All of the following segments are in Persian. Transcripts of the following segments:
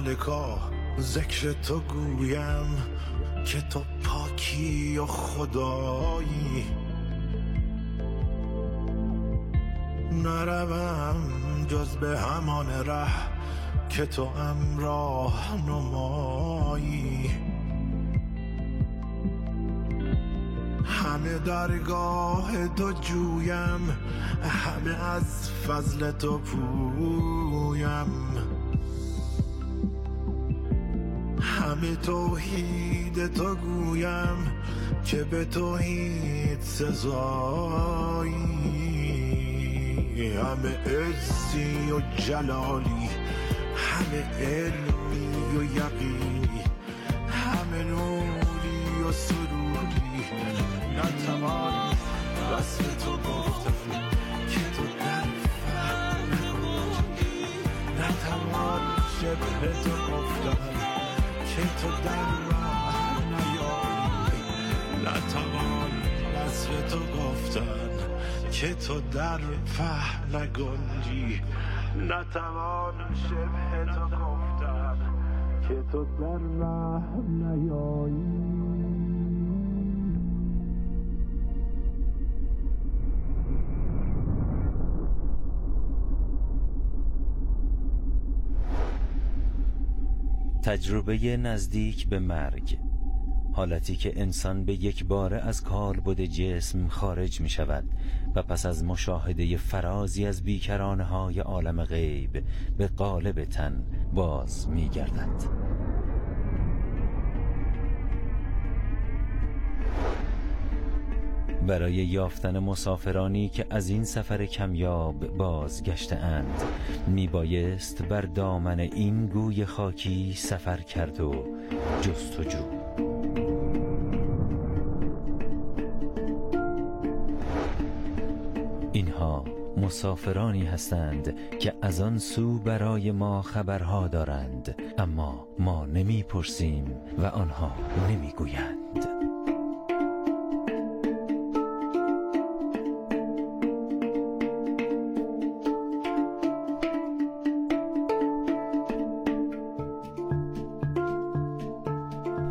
ملکا ذکر تو گویم که تو پاکی و خدایی. نروم جز به همان ره که تو امراه نمایی. همه درگاه تو جویم همه از فضل تو پویم. همه توحید تو گویم که به توحید سزایی. همه عزی و جلالی همه علمی و یقینی همه نوری و سروری نتوان وصف تو گفتم که تو در فهم نتوان شبه تو گفتم. که تو در راه نیایی. نتوان وصف تو گفتن که تو در فهم نگنجی نتوان شبه تو گفتن که تو در راه نیایی. تجربه نزدیک به مرگ حالتی که انسان به یک باره از کالبد جسم خارج می شود و پس از مشاهده فرازی از بیکرانه های عالم غیب به قالب تن باز می گردد برای یافتن مسافرانی که از این سفر کمیاب بازگشته اند می بایست بر دامن این گوی خاکی سفر کرد و جستجو اینها مسافرانی هستند که از آن سو برای ما خبرها دارند اما ما نمی پرسیم و آنها نمی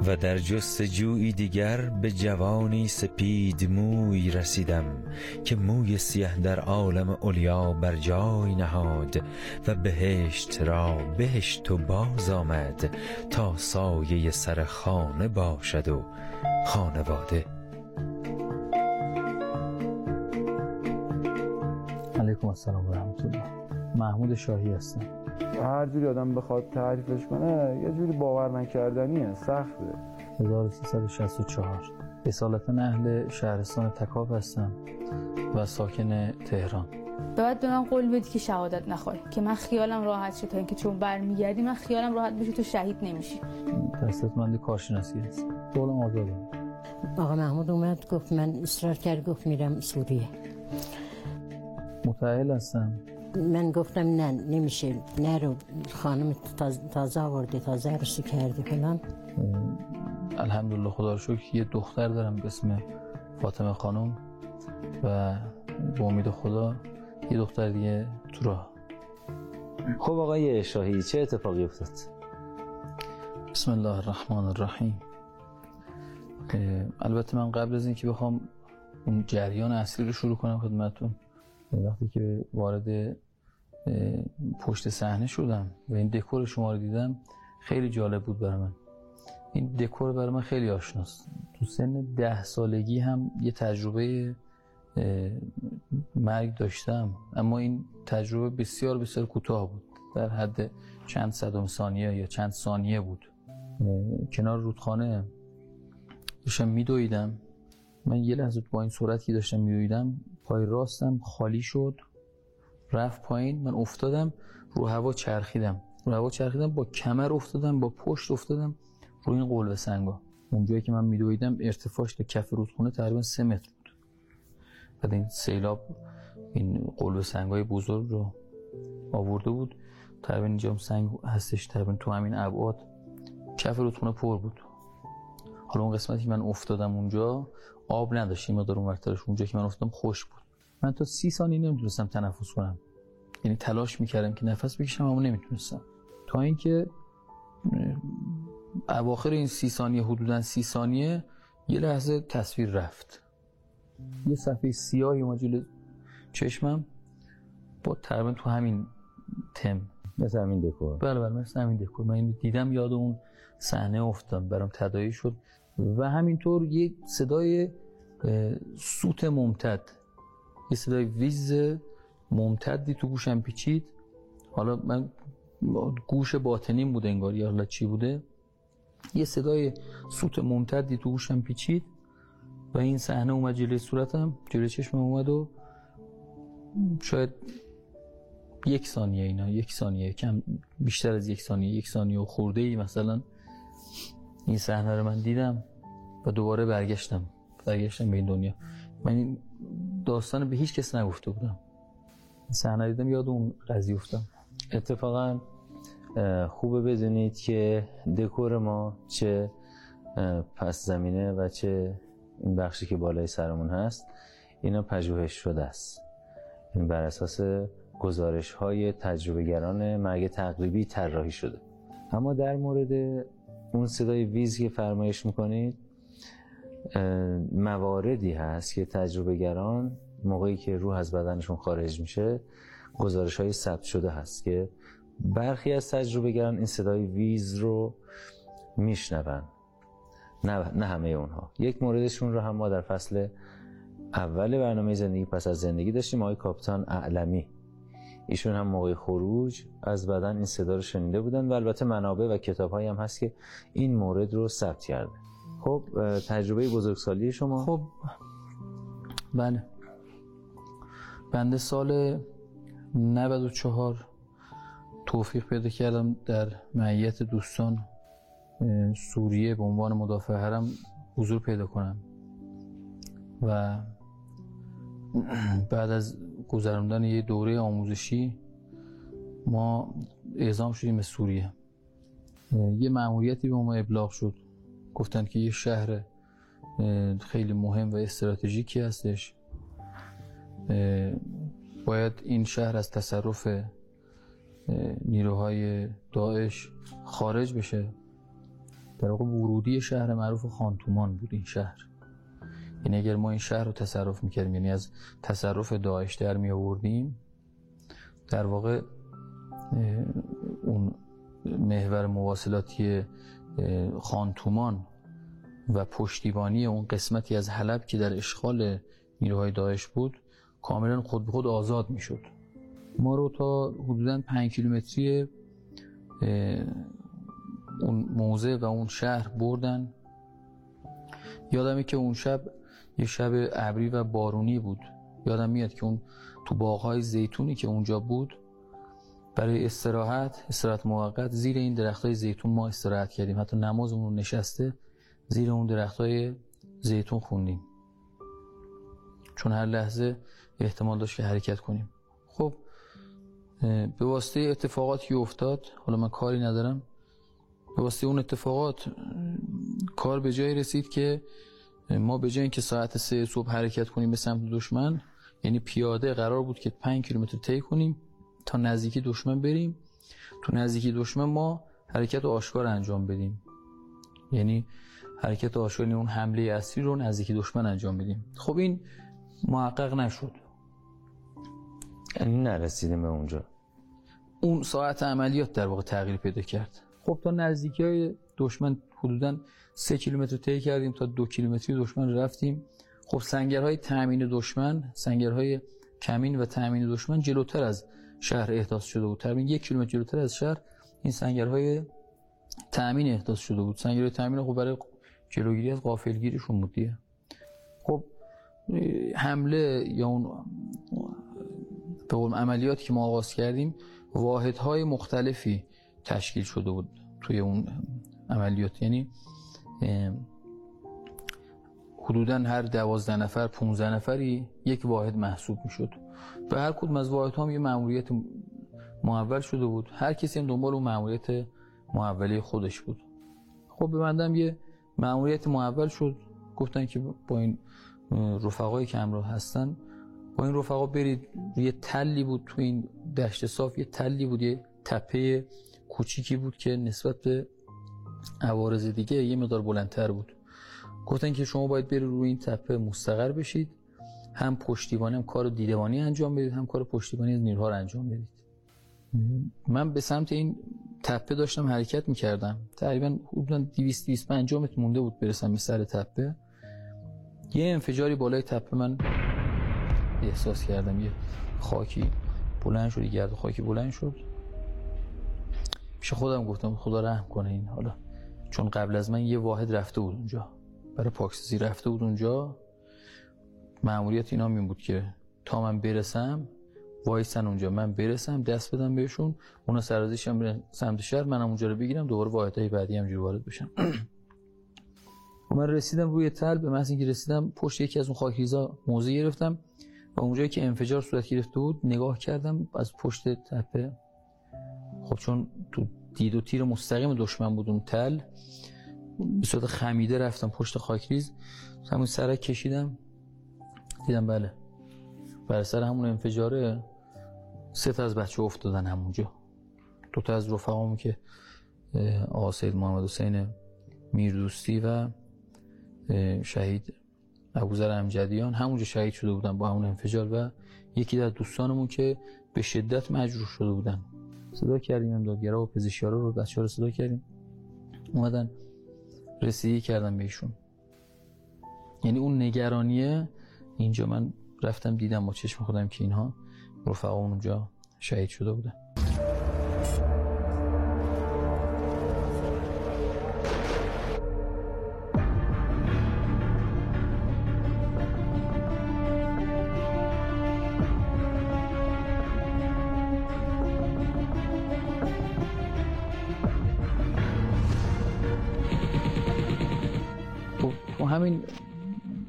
و در جستجویی دیگر به جوانی سپید موی رسیدم که موی سیه در عالم علیا بر جای نهاد و بهشت را بهشت و باز آمد تا سایه سر خانه باشد و خانواده. علیکم السلام و رحمت الله. محمود شاهی هستم. هر جوری آدم بخواد تعریفش کنه یه جوری باور نکردنیه سخته. 1364 اصالتا اهل شهرستان تکاب هستم و ساکن تهران. باید به من قول بدی که شهادت نخوای که من خیالم راحت شد تا اینکه چون برمیگردی من خیالم راحت بشه تو شهید نمیشی. دستتمند کارشناسی هست. دولم آزاده. آقا محمود اومد گفت من اصرار کرد گفت میرم سوریه. متعهل هستم. من گفتم نه نمیشه نرو خانم تازه آورده تازه عروسی کرده فلان. الحمدلله خدا رو شکر یه دختر دارم به اسم فاطمه خانم و به امید خدا یه دختر دیگه تو راه. خب آقای شاهی چه اتفاقی افتاد؟ بسم الله الرحمن الرحیم. البته من قبل از اینکه بخوام اون جریان اصلی رو شروع کنم خدمتتون وقتی که وارد پشت صحنه شدم و این دکور شما رو دیدم خیلی جالب بود برای من. این دکور برای من خیلی آشناست. تو سن ده سالگی هم یه تجربه مرگ داشتم. اما این تجربه بسیار بسیار کوتاه بود. در حد چند صدم ثانیه یا چند ثانیه بود. کنار رودخانه داشتم میدویدم. من یه لحظه با این سرعتی داشتم میدویدم پای راستم خالی شد رفت پایین من افتادم رو هوا چرخیدم. رو هوا چرخیدم با کمر افتادم با پشت افتادم رو این قلب سنگا. اونجایی که من میدویدم ارتفاعش تا کف رودخونه تقریبا سه متر بود. بعد این سیلاب این قلب سنگای بزرگ رو آورده بود. تقریبا اینجا سنگ هستش تقریبا تو همین ابعاد. کف رودخونه پر بود. حالا اون قسمتی که من افتادم اونجا آب نداشت این مقدار اونورترش اونجا که من افتادم خوش بود. من تا سی ثانیه نمی‌تونستم تنفس کنم. یعنی تلاش می‌کردم که نفس بکشم اما نمی‌تونستم. تا اینکه اواخر این سی ثانیه حدودا سی ثانیه یه لحظه تصویر رفت. یه صفحه سیاهی جلو چشمم. با تقریبا تو همین تم. مثل همین دکور. بله بله مثل همین دکور. من دیدم یاد اون صحنه افتادم. برام تداعی شد. و همینطور یه صدای سوت ممتد یه صدای ویز ممتدی تو گوشم پیچید. حالا من گوش باطنیم بوده انگار یا حالا چی بوده. یه صدای سوت ممتدی تو گوشم پیچید و این صحنه اومد جلوی صورتم جلوی چشمم اومد و شاید یک ثانیه اینا یک ثانیه کم بیشتر از یک ثانیه یک ثانیه و خورده ای مثلا این صحنه رو من دیدم و دوباره برگشتم. برگشتم به این دنیا. من این داستان به هیچ کس نگفته بودم. این صحنه دیدم یاد اون قضیه افتادم اتفاقا خوبه بدونید که دکور ما چه پس زمینه و چه این بخشی که بالای سرمون هست اینا پژوهش شده است. این بر اساس گزارش های تجربهگران مرگ تقریبی طراحی شده. اما در مورد اون صدای ویز که فرمایش می‌کنید مواردی هست که تجربهگران موقعی که روح از بدنشون خارج میشه گزارش های ثبت شده هست که برخی از تجربهگران این صدای ویز رو میشنون. نه, نه همه اونها. یک موردشون رو هم ما در فصل اول برنامه زندگی پس از زندگی داشتیم آقای کاپیتان اعلمی. ایشون هم موقع خروج از بدن این صدا رو شنیده بودن و البته منابع و کتاب هم هست که این مورد رو ثبت کرده. خب تجربه بزرگسالی شما؟ خب بله. بنده سال 94 توفیق پیدا کردم در معیت دوستان سوریه به عنوان مدافع حرم حضور پیدا کنم. و بعد از گذراندن یه دوره آموزشی ما اعزام شدیم به سوریه. یه مأموریتی به ما ابلاغ شد. گفتن که یه شهر خیلی مهم و استراتژیکی هستش. باید این شهر از تصرف نیروهای داعش خارج بشه. در واقع ورودی شهر معروف خانتومان بود این شهر. یعنی اگر ما این شهر رو تصرف می‌کردیم یعنی از تصرف داعش در می آوردیم در واقع اون محور مواصلاتی خانتومان و پشتیبانی اون قسمتی از حلب که در اشغال نیروهای داعش بود کاملا خود به خود آزاد می‌شد. ما رو تا حدودا پنج کیلومتری اه، اون موزه و اون شهر بردن. یادمه که اون شب یه شب ابری و بارونی بود. یادم میاد که اون تو باغهای زیتونی که اونجا بود برای استراحت استراحت موقت زیر این درختای زیتون ما استراحت کردیم. حتی نمازمون رو نشسته زیر اون درختای زیتون خوندیم. چون هر لحظه احتمال داشت که حرکت کنیم. خب به واسطه اتفاقاتی افتاد حالا من کاری ندارم. به واسطه اون اتفاقات کار به جایی رسید که ما به جای اینکه ساعت سه صبح حرکت کنیم به سمت دشمن یعنی پیاده قرار بود که 5 کیلومتر طی کنیم تا نزدیکی دشمن بریم. تو نزدیکی دشمن ما حرکت آشکار انجام بدیم. یعنی حرکت آشکار یعنی اون حمله اصلی رو نزدیکی دشمن انجام بدیم. خب این محقق نشد. یعنی نرسیدیم به اونجا. اون ساعت عملیات در واقع تغییر پیدا کرد. خب تا نزدیکی های دشمن حدودا سه کیلومتر طی کردیم تا دو کیلومتری دشمن رفتیم. خب سنگرهای تأمین دشمن سنگرهای کمین و تأمین دشمن جلوتر از شهر احداث شده بود. تقریبا یک کیلومتر جلوتر از شهر این سنگرهای تأمین احداث شده بود. سنگرهای تأمین خب برای جلوگیری از غافلگیریشون بود دیگه. خب حمله یا اون به قول عملیاتی که ما آغاز کردیم واحدهای مختلفی تشکیل شده بود توی اون عملیات. یعنی حدودا هر دوازده نفر 15 نفری یک واحد محسوب می‌شد. و هر کدوم از واحد هم یه مأموریت محول شده بود. هر کسی هم دنبال اون مأموریت محولی خودش بود. خب به بندم یه مأموریت محول شد. گفتن که با این رفقایی که همراه هستن با این رفقا برید. یه تلی بود تو این دشت صاف یه تلی بود یه تپه کوچیکی بود که نسبت به عوارض دیگه یه مقدار بلندتر بود. گفتن که شما باید برید روی این تپه مستقر بشید. هم پشتیبانی هم کار دیدبانی انجام بدید هم کار پشتیبانی از نیروها رو انجام بدید. من به سمت این تپه داشتم حرکت می‌کردم. تقریبا حدودا 200 250 متر مونده بود برسم به سر تپه. یه انفجاری بالای تپه من احساس کردم. یه خاکی بلند شد گرد خاکی بلند شد. پیش خودم گفتم خدا رحم کنه این. حالا چون قبل از من یه واحد رفته بود اونجا. برای پاکسازی رفته بود اونجا. معمولیت اینا این بود که تا من برسم وایسن اونجا. من برسم دست بدم بهشون. اونا سرازیشم سمت شهر منم اونجا رو بگیرم دوباره واحدهای بعدی هم وارد بشم. و من رسیدم روی تل به محض اینکه رسیدم پشت یکی از اون خاکریزا موضع گرفتم و اونجایی که انفجار صورت گرفته بود نگاه کردم از پشت تپه. خب چون تو دید و تیر مستقیم دشمن بود اون تل. به صورت خمیده رفتم پشت خاکریز. همون سرک کشیدم. دیدم بله. بر سر همون انفجاره سه تا از بچه افتادن همونجا. دو تا از رفقامو که آقا سید محمد حسین میردوستی و شهید ابوذر امجدیان همونجا شهید شده بودن با همون انفجار و یکی در دوستانمون که به شدت مجروح شده بودن. صدا کردیم امدادگرا و پزشکیارا رو بچه رو صدا کردیم. اومدن رسیدگی کردن بهشون. یعنی اون نگرانیه اینجا من رفتم دیدم با چشم خودم که اینها رفقا اونجا شهید شده بودن.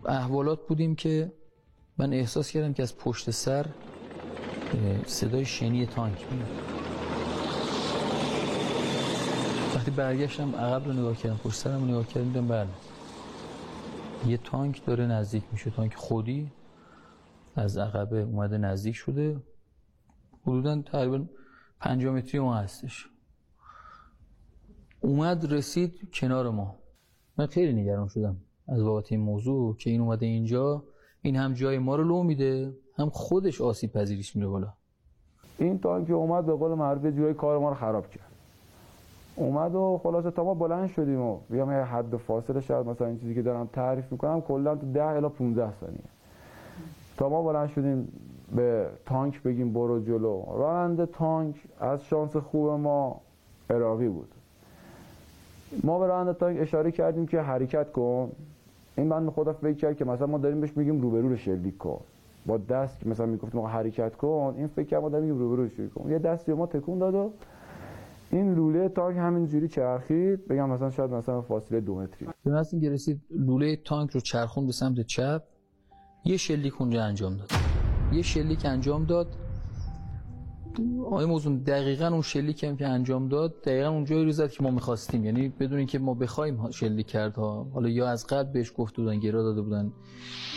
احوالات بودیم که من احساس کردم که از پشت سر صدای شنی تانک میاد. وقتی برگشتم عقب رو نگاه کردم پشت سرم رو نگاه کردم دیدم بله یه تانک داره نزدیک میشه. تانک خودی از عقب اومده نزدیک شده. حدودا تقریبا 50 متری ما هستش. اومد رسید کنار ما. من خیلی نگران شدم. از بابت این موضوع که این اومده اینجا این هم جای ما رو لو میده هم خودش آسیب پذیریش میره بالا. این تانک اومد به قول معروف جوی کار ما رو خراب کرد. اومد و خلاصه تا ما بلند شدیم و بیام یه حد فاصله شاید مثلا این چیزی که دارم تعریف می‌کنم کلا تو 10 الی 15 ثانیه. تا ما بلند شدیم به تانک بگیم برو جلو. راننده تانک از شانس خوب ما عراقی بود. ما به راننده تانک اشاره کردیم که حرکت کن. این بند خدا فکر کرد که مثلا ما داریم بهش میگیم روبرو رو شلیک کن. با دست که مثلا می‌گفتیم آقا حرکت کن این فکر کرد ما داریم میگیم روبرو رو شلیک کن. یه دستی ما تکون داد و این لوله تانک همینجوری چرخید. بگم مثلا شاید مثلا فاصله دو متری. به محض اینکه رسید لوله تانک رو چرخون به سمت چپ. یه شلیک اونجا انجام داد. یه شلیک انجام داد. آقای موضوع دقیقا اون شلیک هم که انجام داد دقیقا اون جایی رو زد که ما می‌خواستیم. یعنی بدون اینکه ما بخوایم شلیک کرد ها. حالا یا از قبل بهش گفت بودن گرا داده بودن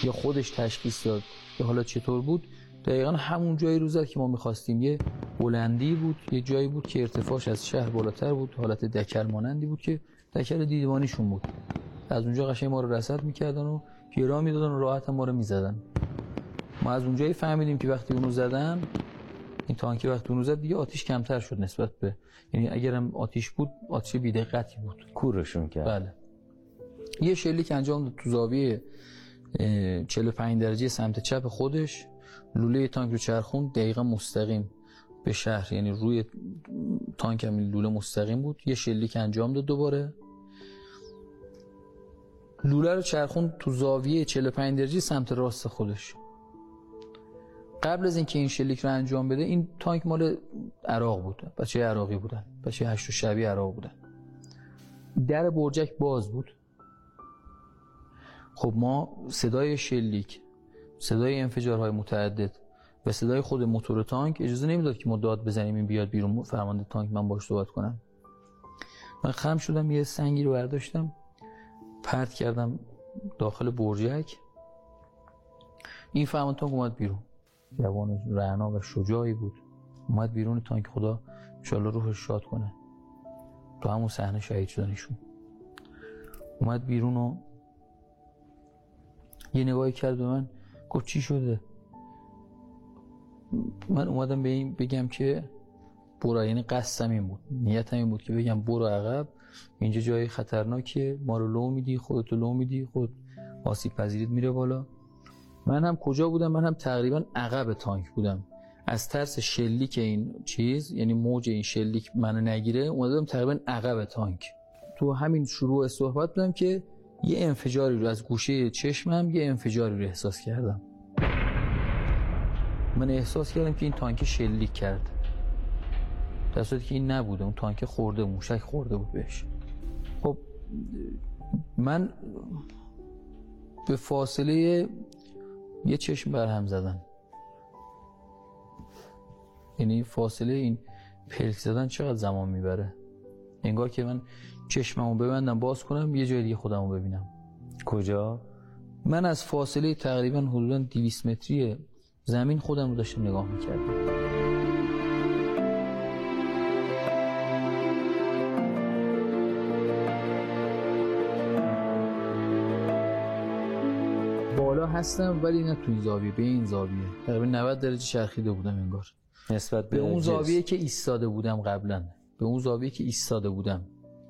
یا خودش تشخیص داد یا حالا چطور بود دقیقا همون جایی رو زد که ما می‌خواستیم. یه بلندی بود یه جایی بود که ارتفاعش از شهر بالاتر بود حالت دکل مانندی بود که دکل دیدبانیشون بود. از اونجا قشنگ ما رو رصد می‌کردن و گرا می‌دادن و راحت ما رو می‌زدن. ما از اونجایی فهمیدیم که وقتی اونو زدن این تانکی وقتی اونو زد دیگه آتیش کمتر شد نسبت به یعنی اگرم آتیش بود آتیش بیدقتی بود. کورشون کرد. بله. یه شلیک انجام داد تو زاویه 45 درجه سمت چپ خودش. لوله تانک رو چرخون دقیقا مستقیم به شهر یعنی روی تانک هم لوله مستقیم بود. یه شلیک انجام داد دوباره. لوله رو چرخون تو زاویه 45 درجه سمت راست خودش. قبل از اینکه این شلیک رو انجام بده این تانک مال عراق بود. بچه عراقی بودن. بچه هشت و شبی عراق بودن. در برجک باز بود. خب ما صدای شلیک صدای انفجارهای متعدد و صدای خود موتور تانک اجازه نمی‌داد که ما داد بزنیم این بیاد بیرون. فرمانده تانک من باش صحبت کنم. من خم شدم یه سنگی رو برداشتم. پرت کردم داخل برجک. این فرمانده تانک اومد بیرون. جوان رعنا و شجاعی بود. اومد بیرون تانک خدا انشالله روحش شاد کنه. تو همون صحنه شهید شدن ایشون اومد بیرون و یه نگاهی کرد به من گفت چی شده؟ من اومدم به این بگم که برو یعنی قصدم این بود. نیتم این بود که بگم برو عقب. اینجا جای خطرناکیه. ما رو لو میدی خودتو لو میدی. خود آسیب پذیرید میره بالا. من هم کجا بودم؟ من هم تقریبا عقب تانک بودم. از ترس شلیک این چیز یعنی موج این شلیک منو نگیره اومدم تقریبا عقب تانک. تو همین شروع صحبت بودم که یه انفجاری رو از گوشه چشمم یه انفجاری رو احساس کردم. من احساس کردم که این تانک شلیک کرد. در صورتی که این نبوده اون تانک خورده موشک خورده بود بهش. خب من به فاصله یه چشم برهم زدن. یعنی فاصله این پلک زدن چقدر زمان می‌بره؟ انگار که من چشممو ببندم باز کنم یه جای دیگه خودمو ببینم. کجا؟ من از فاصله تقریبا حدودا 200 متری زمین خودم رو داشتم نگاه می‌کردم. هستم ولی نه تو این زاویه به این زاویه. تقریبا 90 درجه چرخیده بودم انگار. نسبت به اون جنس. زاویه که ایستاده بودم قبلا. به اون زاویه که ایستاده بودم.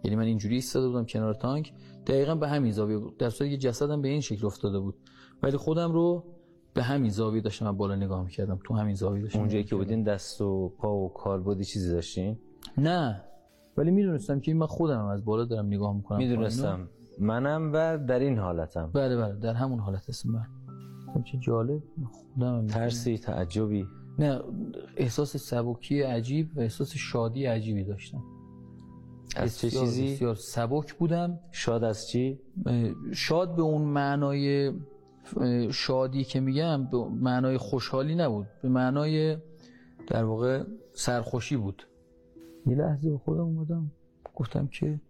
یعنی من اینجوری ایستاده بودم کنار تانک. دقیقا به همین زاویه بود. در صورتی که جسدم به این شکل افتاده بود. ولی خودم رو به همین زاویه داشتم از بالا نگاه می‌کردم. تو همین زاویه داشتم اونجایی که. بودین دست و پا و کالبدی چیزی داشتین؟ نه. ولی می‌دونستم که من خودم از بالا دارم نگاه می‌کنم می‌دونستم. منم و در این حالتم. بله بله. در همون حالت هستم. خب چه جالب. خودم ترسی تعجبی. نه احساس سبکی عجیب و احساس شادی عجیبی داشتم. از چه چیزی؟ بسیار سبک بودم. شاد از چی؟ شاد به اون معنای شادی که میگم به معنای خوشحالی نبود. به معنای در واقع سرخوشی بود. یه لحظه به خودم اومدم. گفتم که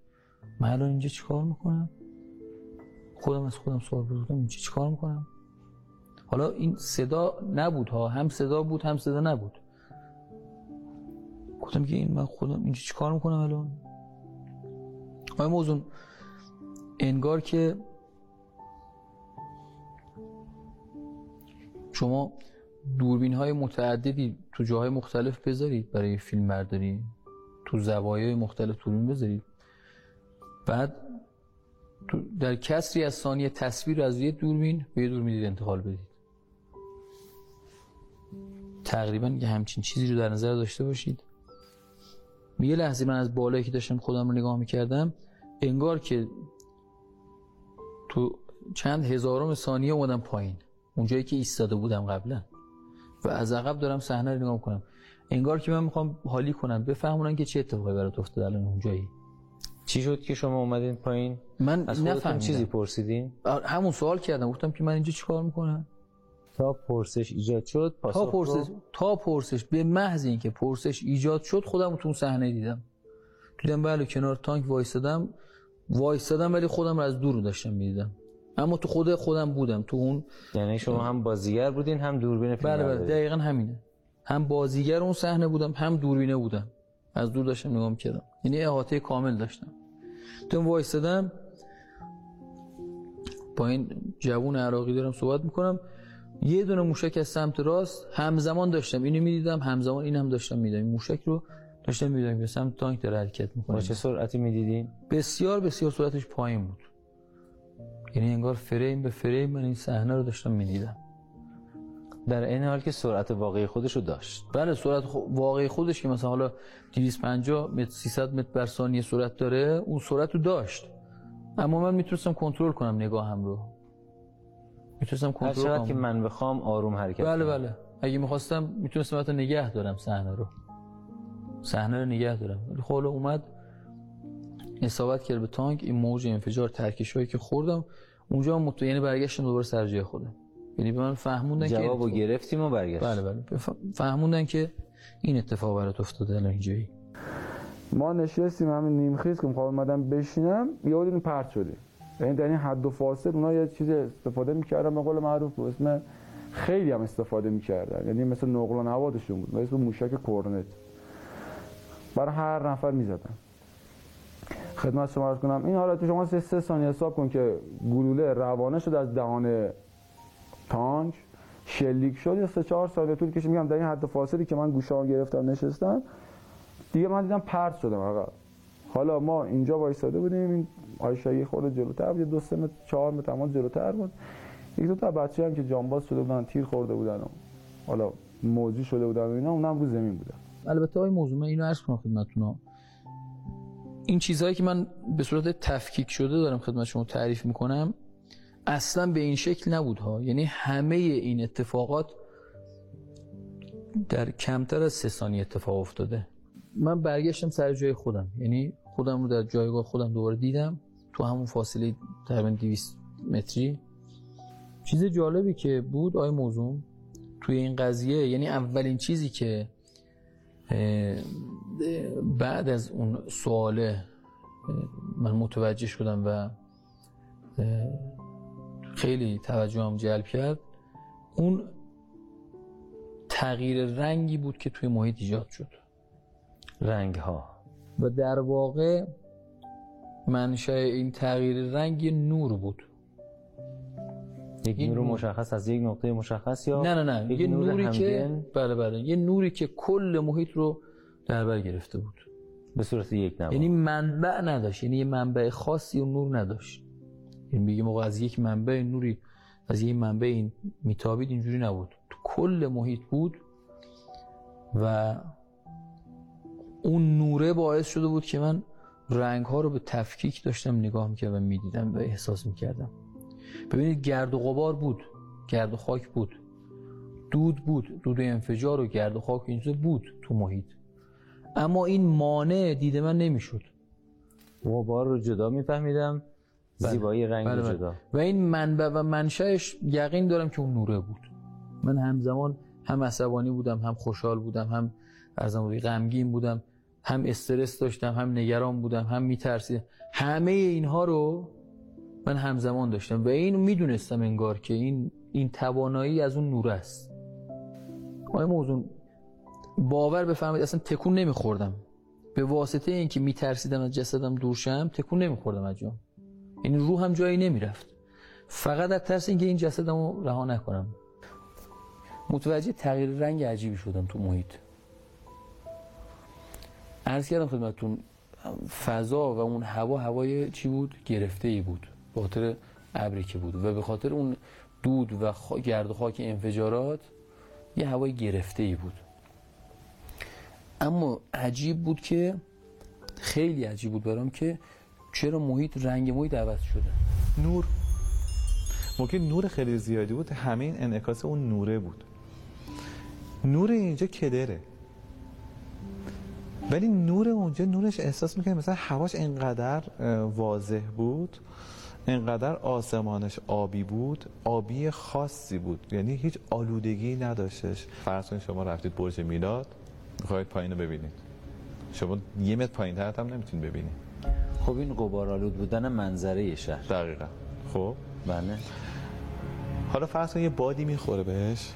من الان اینجا چیکار می‌کنم؟ خودم از خودم سوال پرسیدم اینجا چیکار می‌کنم؟ حالا این صدا نبود ها. هم صدا بود هم صدا نبود. گفتم که این من خودم اینجا چیکار می‌کنم الان؟ آقای موزون انگار که شما دوربین های متعددی تو جاهای مختلف بذارید برای فیلم برداری تو زوایای مختلف دوربین بذارید. بعد در کسری از ثانیه تصویر از یه دوربین به یه دوربین انتقال بدید. تقریبا یه همچین چیزی رو در نظر داشته باشید. یه لحظه من از بالایی که داشتم خودم رو نگاه می‌کردم انگار که تو چند هزارم ثانیه اومدم پایین. اونجایی که ایستاده بودم قبلا. و از عقب دارم صحنه رو نگاه می‌کنم. انگار که من می‌خوام حالی کنم. بفهمونن که چه اتفاقی برات افتاده الان اونجایی چی شد که شما اومدین پایین؟ من از نفهمیدم. چیزی پرسیدین؟ همون سوال کردم. گفتم که من اینجا چیکار می‌کنم؟ تا پرسش ایجاد شد تا پرسش رو- تا پرسش به محض اینکه پرسش ایجاد شد خودم تو اون صحنه دیدم. دیدم بله کنار تانک وایسادم وایسادم ولی خودم رو از دور داشتم می‌دیدم. اما تو خود خودم بودم. تو اون یعنی شما هم بازیگر بودین هم دوربین فیلم بله بله. دقیقا همینه. هم بازیگر اون صحنه بودم هم دوربینه بودم. از دور داشتم نگاه می‌کردم. یعنی احاطه کامل داشتم. تو وایسادم با این جوون عراقی دارم صحبت می‌کنم. یه دونه موشک از سمت راست همزمان داشتم. اینو می‌دیدم همزمان این هم داشتم می‌دیدم. موشک رو داشتم می‌دیدم به سمت تانک داره حرکت می‌کنه. با چه سرعتی می‌دیدین؟ بسیار بسیار صورتش پایین بود. یعنی انگار فریم به فریم من این صحنه رو داشتم می‌دیدم. در این حال که سرعت واقعی خودش رو داشت. بله سرعت خو- واقعی خودش که مثلا حالا 250 متر 300 متر بر ثانیه سرعت داره اون سرعت رو داشت. اما من می‌تونستم کنترل کنم نگاهم رو. می‌تونستم کنترل کنم که من بخوام آروم حرکت بله کنم. بله. اگه می‌خواستم می‌تونستم حتی نگه دارم صحنه رو. صحنه رو نگه دارم. ولی خب حالا اومد اصابت کرد به تانک این موج انفجار ترکش هایی که خوردم. اونجا هم مت... یعنی برگشتم دوباره سر جای خودم. یعنی به من فهموندن که این جواب رو اتفاق- گرفتیم و برگشت. بله بله. بف- فهموندن که این اتفاق برات افتاده الان اینجایی. ما نشستیم همین نیمخیز که می‌خوام اومدم بشینم. یهو دیدیم پرت شدیم. یعنی در این حد و فاصل اونا یه چیز استفاده می‌کردن. به قول معروف به اسم خیلی هم استفاده می‌کردن. یعنی مثل نقل نوادشون بود. مثل موشک کورنت. برای هر نفر می‌زدن. خدمت شما عرض کنم این حالت شما سه, سه ثانیه حساب کن که گلوله روانه شد از دهان تانک شلیک شد. یا سه چهار ثانیه طول کشید. میگم در این حد فاصلی که من گوشام گرفتم نشستم دیگه من دیدم پرت شدم آقا. حالا ما اینجا وایساده بودیم. این آیشایی خود جلوتر بود. دو سه متر چهار متر تمام جلوتر بود. یک دو تا بچه هم که جانباز شده بودن تیر خورده بودن و حالا موجی شده بودن و اینا اونم رو زمین بودن. البته آقای موضوع من اینو عرض کنم خدمتتون. این چیزهایی که من به صورت تفکیک شده دارم خدمت شما تعریف می‌کنم اصلا به این شکل نبود ها یعنی همه این اتفاقات در کمتر از سه ثانیه اتفاق افتاده. من برگشتم سر جای خودم. یعنی خودم رو در جایگاه خودم دوباره دیدم. تو همون فاصله تقریبا 200 متری. چیز جالبی که بود آی موضوع توی این قضیه یعنی اولین چیزی که بعد از اون سواله من متوجه شدم و خیلی توجهم جلب کرد اون تغییر رنگی بود که توی محیط ایجاد شد. رنگ ها و در واقع منشأ این تغییر رنگ یه نور بود. یک نور نور. مشخص از یک نقطه مشخص یا نه نه نه. یه نور نوری که بله بله. یه نوری که کل محیط رو در بر گرفته بود. به صورت یک نوا یعنی منبع نداشت. یعنی یه منبع خاصی و نور نداشت. یعنی بگیم موقع از یک منبع نوری از یک منبع این میتابید اینجوری نبود. تو کل محیط بود و اون نوره باعث شده بود که من رنگ ها رو به تفکیک داشتم نگاه می‌کردم و می‌دیدم و احساس می‌کردم. ببینید گرد و غبار بود گرد و خاک بود. دود بود دود انفجار و گرد و خاک و این چیزا بود تو محیط. اما این مانع دید من نمی‌شد. غبار رو جدا میفهمیدم بله. زیبایی رنگ بله بله. جدا و این منبع و منشأش یقین دارم که اون نوره بود. من همزمان هم عصبانی بودم هم خوشحال بودم هم ارزم غمگین بودم. هم استرس داشتم هم نگران بودم هم میترسیدم. همه اینها رو من همزمان داشتم و این می‌دونستم انگار که این این توانایی از اون نور است. آیا موضوع باور بفهمید اصلا تکون نمیخوردم. به واسطه اینکه میترسیدم از جسدم دور شم تکون نمیخوردم از جام. یعنی روحم جایی نمی‌رفت. فقط از ترس اینکه این جسدم رو رها نکنم. متوجه تغییر رنگ عجیبی شدم تو محیط. عرض کردم خدمتتون فضا و اون هوا هوای چی بود؟ گرفته ای بود. به خاطر ابری که بود. و به خاطر اون دود و خا... گرد و خاک انفجارات یه هوای گرفته ای بود. اما عجیب بود که خیلی عجیب بود برام که چرا محیط رنگ محیط عوض شده. نور. ممکن نور خیلی زیادی بود همه این انعکاس اون نوره بود. نور اینجا کدره. ولی نور اونجا نورش احساس می‌کنه مثلا هواش انقدر واضح بود انقدر آسمانش آبی بود آبی خاصی بود. یعنی هیچ آلودگی نداشتش. فرض کنید شما رفتید برج میلاد می‌خواید پایین رو ببینید. شما یه متر پایین تر هم نمی‌تونید ببینید. خب این غبارآلود بودن منظره شهر. دقیقا. خب؟ بله. حالا فرض کن یه بادی می‌خوره بهش.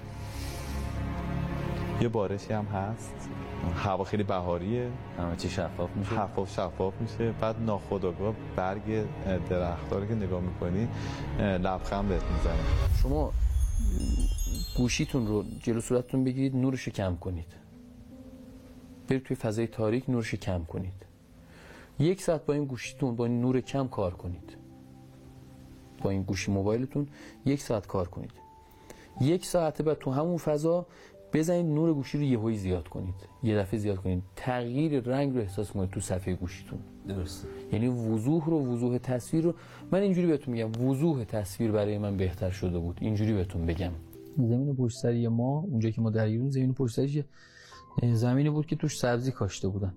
یه بارشی هم هست. هوا خیلی بهاریه. همه چی شفاف میشه. شفاف شفاف میشه. بعد ناخودآگاه برگ درختها رو که نگاه می‌کنی لبخند بهت می‌زنه. شما گوشیتون رو جلو صورتتون بگیرید نورش رو کم کنید. برید توی فضای تاریک نورش رو کم کنید. یک ساعت با این گوشیتون با این نور کم کار کنید. با این گوشی موبایلتون یک ساعت کار کنید. یک ساعت بعد تو همون فضا بزنید نور گوشی رو یهویی زیاد کنید. یه دفعه زیاد کنید. تغییر رنگ رو احساس کنید تو صفحه گوشیتون. درسته یعنی وضوح رو وضوح تصویر رو. من اینجوری بهتون میگم وضوح تصویر برای من بهتر شده بود. اینجوری بهتون بگم. زمین پشت سری ما اونجا که ما در ایران زمین پشت سریش یه زمینی بود که توش سبزی کاشته بودن.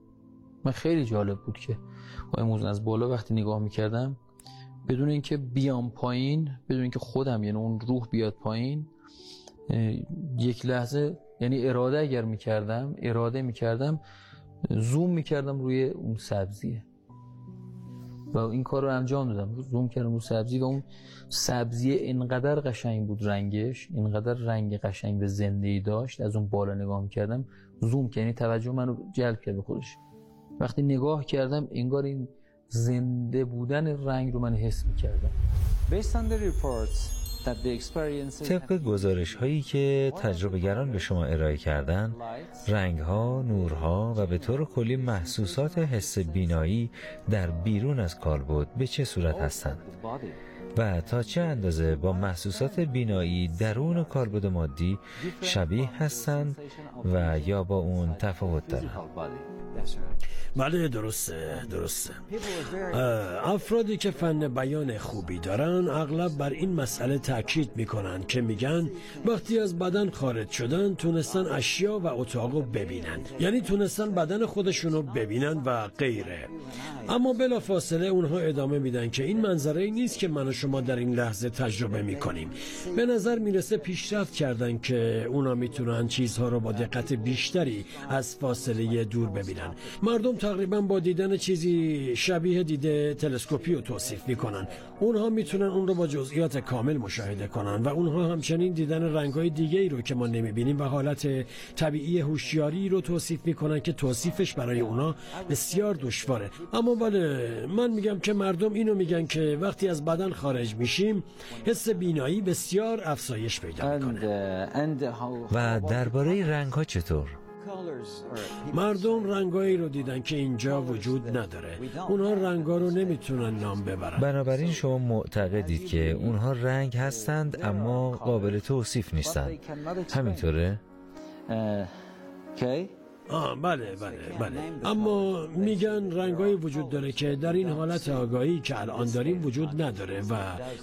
من خیلی جالب بود که با این موضوع از بالا وقتی نگاه می‌کردم بدون اینکه بیام پایین بدون اینکه خودم یعنی اون روح بیاد پایین یک لحظه یعنی اراده اگر می‌کردم اراده می‌کردم زوم می‌کردم روی اون سبزیه و این کار رو انجام دادم. زوم کردم رو سبزی و اون سبزی اینقدر قشنگ بود رنگش اینقدر رنگ قشنگ و زنده ای داشت از اون بالا نگاه می‌کردم زوم کرد یعنی توجه منو جلب کرد به خودش. وقتی نگاه کردم انگار این زنده بودن رنگ رو من حس می‌کردم. Based on the reports طبق گزارش هایی که تجربهگران به شما ارائه کردن رنگ ها، نورها و به طور کلی محسوسات حس بینایی در بیرون از کالبد به چه صورت هستند؟ و تا چه اندازه با محسوسات بینایی درون کالبد مادی شبیه هستند و یا با اون تفاوت دارند؟ بله درسته درسته. افرادی که فن بیان خوبی دارن اغلب بر این مسئله تاکید می‌کنن که میگن وقتی از بدن خارج شدن تونستن اشیا و اتاقو ببینن. یعنی تونستن بدن خودشونو ببینن و غیره. اما بلا فاصله اونها ادامه میدن که این منظره نیست که من و شما در این لحظه تجربه می‌کنیم. به نظر می‌رسه پیشرفت کردن که اونا می‌تونن چیزها رو با دقت بیشتری از فاصله دور ببینن. مردم تقریبا با دیدن چیزی شبیه دیده تلسکوپی رو توصیف می‌کنن. اونها می‌تونن اون رو با جزئیات کامل مشاهده کنن و اونها همچنین دیدن رنگهای دیگه ای رو که ما نمی‌بینیم و حالت طبیعی هوشیاری رو توصیف می‌کنن که توصیفش برای اونا بسیار دشواره. اما بله من میگم که مردم اینو میگن که وقتی از بدن خارج میشیم حس بینایی بسیار افزایش پیدا می‌کنه. و درباره رنگ ها چطور؟ مردم رنگایی رو دیدن که اینجا وجود نداره. اونها رنگا رو نمی‌تونن نام ببرن. بنابراین شما معتقدید که اونها رنگ هستند اما قابل توصیف نیستند. همینطوره؟ آه بله بله بله. اما میگن رنگایی وجود داره که در این حالت آگاهی که الان داریم وجود نداره و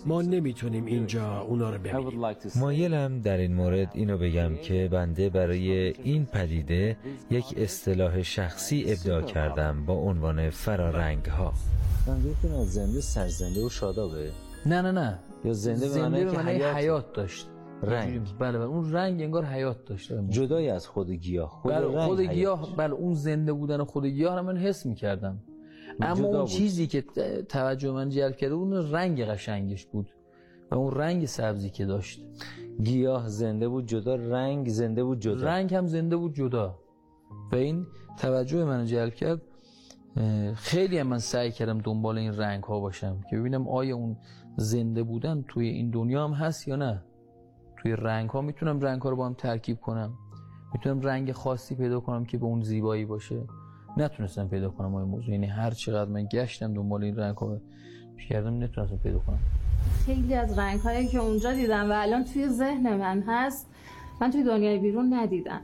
ما نمی‌تونیم اینجا اونا رو ببینیم. مایلم در این مورد اینو بگم که بنده برای این پدیده یک اصطلاح شخصی ابداع کردم با عنوان فرارنگ ها منظورتون از زنده سرزنده و شادابه. نه نه نه. یا زنده به زنده معنی به که معنی حیات, حیات داشت. رنگ. بله بله. اون رنگ انگار حیات داشته. جدای از خود گیاه. خود بله رنگ خود. گیاه بله اون زنده بودن خود گیاه رو من حس می‌کردم. اما اون بود. چیزی که توجه من جلب کرده اون رنگ قشنگش بود و اون رنگ سبزی که داشت. گیاه زنده بود جدا. رنگ زنده بود جدا. رنگ هم زنده بود جدا. و این توجه من جلب کرد. خیلی هم من سعی کردم دنبال این رنگ ها باشم که ببینم آیا اون زنده بودن توی این دنیا هم هست یا نه. توی رنگ ها می‌تونم رنگ ها رو با هم ترکیب کنم. می‌تونم رنگ خاصی پیدا کنم که به اون زیبایی باشه. نتونستم پیدا کنم این موضوع. یعنی هر چقدر من گشتم دنبال این رنگ ها کردم نتونستم پیدا کنم. خیلی از رنگ هایی که اونجا دیدم و الان توی ذهن من هست من توی دنیای بیرون ندیدم.